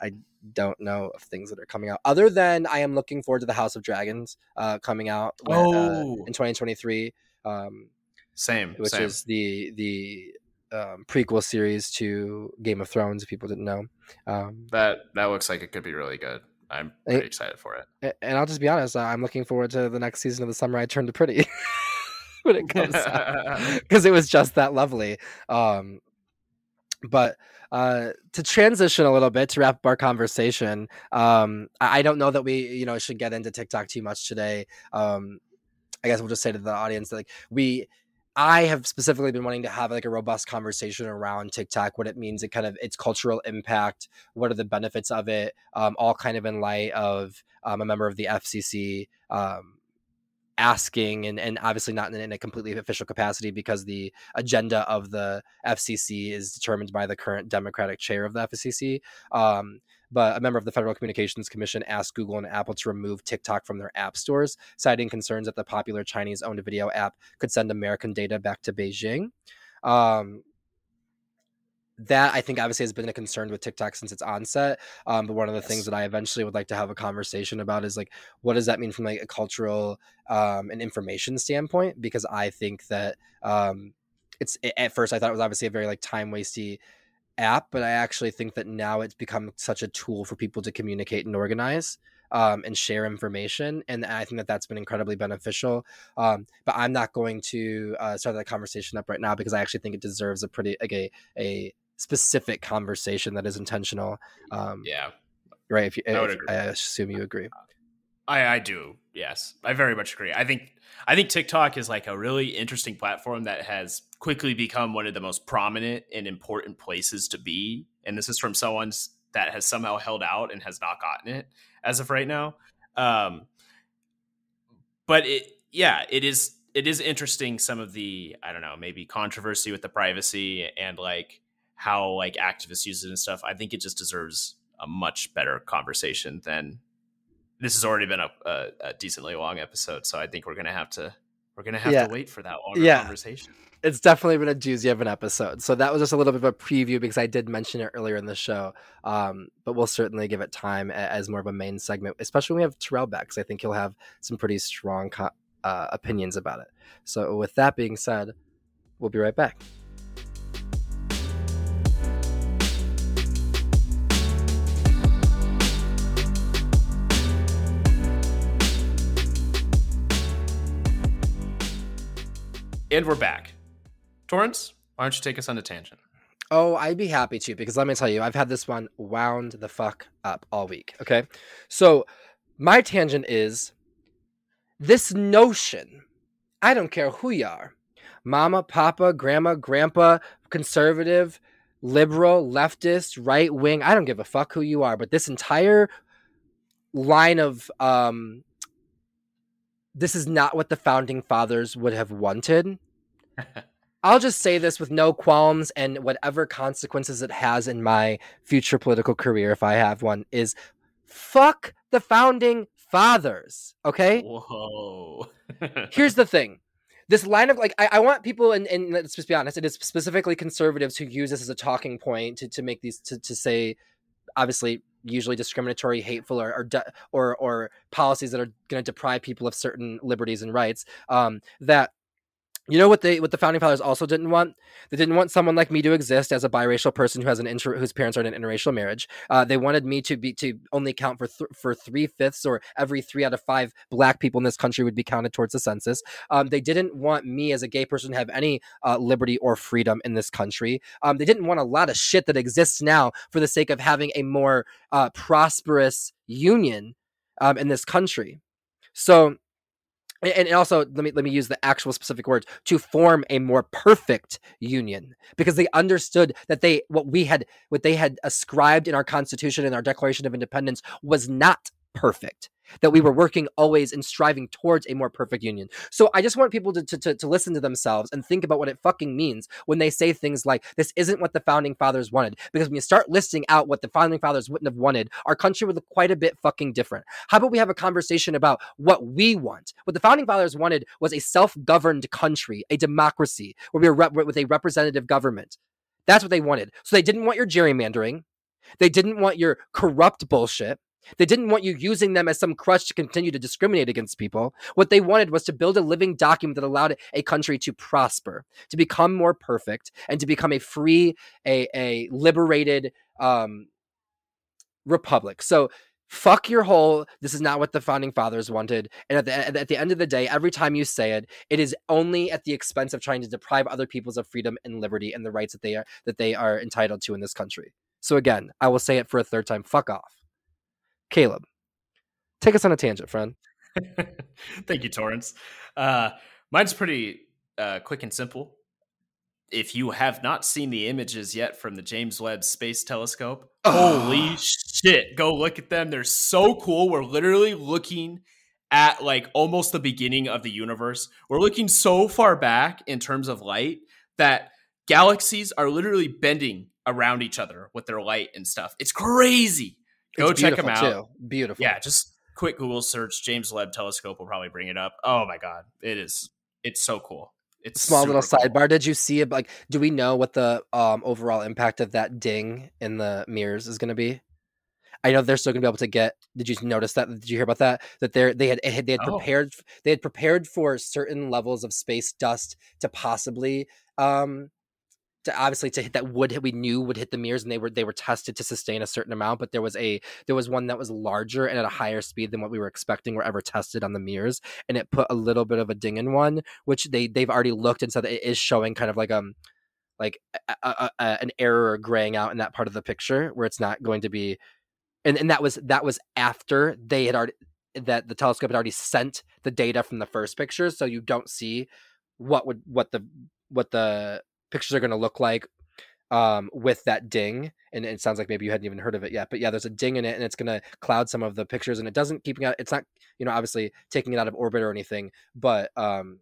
I don't know of things that are coming out other than I am looking forward to the House of Dragons uh, coming out uh, oh. uh, in 2023. Um, same, which same. is the the um, prequel series to Game of Thrones. If people didn't know, um, that that looks like it could be really good. I'm pretty excited for it. And I'll just be honest, I'm looking forward to the next season of The Summer I Turned to Pretty when it comes out because it was just that lovely. Um, but uh, to transition a little bit to wrap up our conversation, um, I, I, don't know that we you know should get into TikTok too much today. Um, I guess we'll just say to the audience that like we I have specifically been wanting to have like a robust conversation around TikTok, what it means, it kind of its cultural impact, what are the benefits of it, um, all kind of in light of um, a member of the FCC um, asking and, and obviously not in, in, a completely official capacity because the agenda of the FCC is determined by the current Democratic chair of the FCC. Um, but a member of the Federal Communications Commission asked Google and Apple to remove TikTok from their app stores, citing concerns that the popular Chinese owned video app could send American data back to Beijing. Um, that I think obviously has been a concern with TikTok since its onset. Um, but one of the yes. things that I eventually would like to have a conversation about is like, what does that mean from like a cultural um, and information standpoint? Because I think that um, it's at first I thought it was obviously a very like time wasty app, but I actually think that now it's become such a tool for people to communicate and organize um, and share information. And I think that that's been incredibly beneficial. Um, but I'm not going to uh, start that conversation up right now because I actually think it deserves a pretty like a a specific conversation that is intentional. Um, yeah. Right. If you, I, if, I assume you agree. I, I do. Yes, I very much agree. I think I think TikTok is like a really interesting platform that has quickly become one of the most prominent and important places to be. And this is from someone that has somehow held out and has not gotten it as of right now. Um, but it, yeah, it is. It is interesting. Some of the I don't know, maybe controversy with the privacy and like how like activists use it and stuff. I think it just deserves a much better conversation than this has already been a, a, a decently long episode. So I think we're gonna have to we're gonna have yeah. to wait for that longer yeah. conversation it's definitely been a doozy of an episode. So that was just a little bit of a preview because I did mention it earlier in the show. Um, but we'll certainly give it time as more of a main segment, especially when we have Terrell back, because I think he'll have some pretty strong co- uh, opinions about it. So with that being said, we'll be right back. And we're back. Torrance, why don't you take us on a tangent? Oh, I'd be happy to because let me tell you, I've had this one wound the fuck up all week. Okay. So, my tangent is this notion I don't care who you are mama, papa, grandma, grandpa, conservative, liberal, leftist, right wing. I don't give a fuck who you are, but this entire line of um, this is not what the founding fathers would have wanted. I'll just say this with no qualms and whatever consequences it has in my future political career, if I have one, is fuck the founding fathers. Okay. Whoa. Here's the thing. This line of like, I, I want people, and, and let's just be honest, it is specifically conservatives who use this as a talking point to, to make these, to, to say, obviously, usually discriminatory, hateful, or or or, or, policies that are going to deprive people of certain liberties and rights. Um, that you know what they what the founding fathers also didn't want? They didn't want someone like me to exist as a biracial person who has an inter, whose parents are in an interracial marriage. Uh, they wanted me to be to only count for th- for three fifths or every three out of five black people in this country would be counted towards the census. Um, they didn't want me as a gay person to have any uh, liberty or freedom in this country. Um, they didn't want a lot of shit that exists now for the sake of having a more uh, prosperous union um, in this country. So and also let me let me use the actual specific words to form a more perfect union. Because they understood that they what we had what they had ascribed in our constitution and our declaration of independence was not perfect that we were working always and striving towards a more perfect union. So I just want people to, to, to, listen to themselves and think about what it fucking means when they say things like, this isn't what the founding fathers wanted. Because when you start listing out what the founding fathers wouldn't have wanted, our country would look quite a bit fucking different. How about we have a conversation about what we want? What the founding fathers wanted was a self governed country, a democracy, where we were with a representative government. That's what they wanted. So they didn't want your gerrymandering. They didn't want your corrupt bullshit. They didn't want you using them as some crutch to continue to discriminate against people. What they wanted was to build a living document that allowed a country to prosper, to become more perfect, and to become a free, a, a liberated um, republic. So fuck your whole this is not what the founding fathers wanted and at the, at the end of the day every time you say it it is only at the expense of trying to deprive other peoples of freedom and liberty and the rights that they are that they are entitled to in this country so again i will say it for a third time fuck off Caleb, take us on a tangent, friend. Thank you, Torrance. Uh, mine's pretty uh, quick and simple. If you have not seen the images yet from the James Webb Space Telescope, holy shit, go look at them. They're so cool. We're literally looking at like almost the beginning of the universe. We're looking so far back in terms of light that galaxies are literally bending around each other with their light and stuff. It's crazy. Go check them out. Too. Beautiful. Yeah, just quick Google search. James Webb Telescope will probably bring it up. Oh my god, it is. It's so cool. It's small little cool. sidebar. Did you see it? Like, do we know what the um, overall impact of that ding in the mirrors is going to be? I know they're still going to be able to get. Did you notice that? Did you hear about that? That they they had they had oh. prepared they had prepared for certain levels of space dust to possibly um obviously to hit that hit, we knew would hit the mirrors, and they were they were tested to sustain a certain amount. But there was a there was one that was larger and at a higher speed than what we were expecting were ever tested on the mirrors, and it put a little bit of a ding in one, which they they've already looked and said it is showing kind of like um like a, a, a, an error graying out in that part of the picture where it's not going to be and, and that was that was after they had already that the telescope had already sent the data from the first picture so you don't see what would what the what the pictures are going to look like um, with that ding and it sounds like maybe you hadn't even heard of it yet but yeah there's a ding in it and it's going to cloud some of the pictures and it doesn't keeping out it's not you know obviously taking it out of orbit or anything but um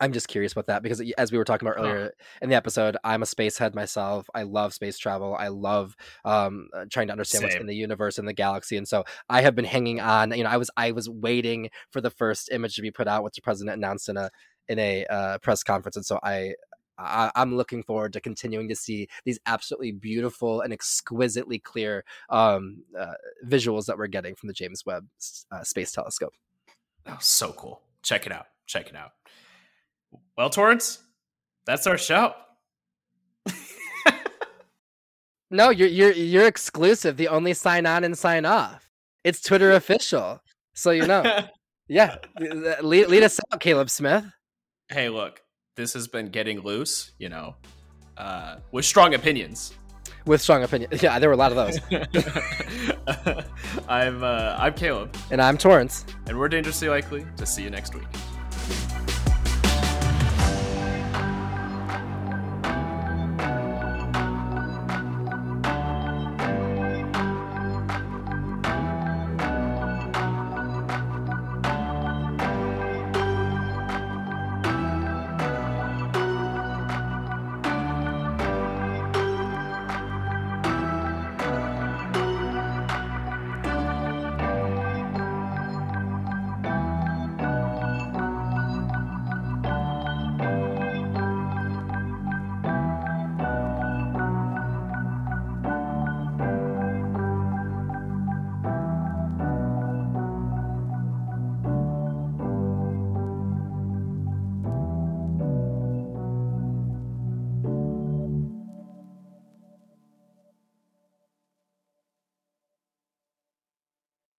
I'm just curious about that because as we were talking about earlier in the episode, I'm a space head myself. I love space travel. I love um, uh, trying to understand Same. what's in the universe and the galaxy. And so I have been hanging on. You know, I was I was waiting for the first image to be put out, which the president announced in a in a uh, press conference. And so I I, am looking forward to continuing to see these absolutely beautiful and exquisitely clear um, uh, visuals that we're getting from the James Webb uh, Space Telescope. Oh, so cool! Check it out. Check it out. Well, Torrance, that's our show. no, you're you're you're exclusive. The only sign on and sign off. It's Twitter official, so you know. yeah, lead, lead us out, Caleb Smith. Hey, look, this has been getting loose. You know, uh, with strong opinions. With strong opinions. Yeah, there were a lot of those. I'm uh, I'm Caleb, and I'm Torrance, and we're dangerously likely to see you next week.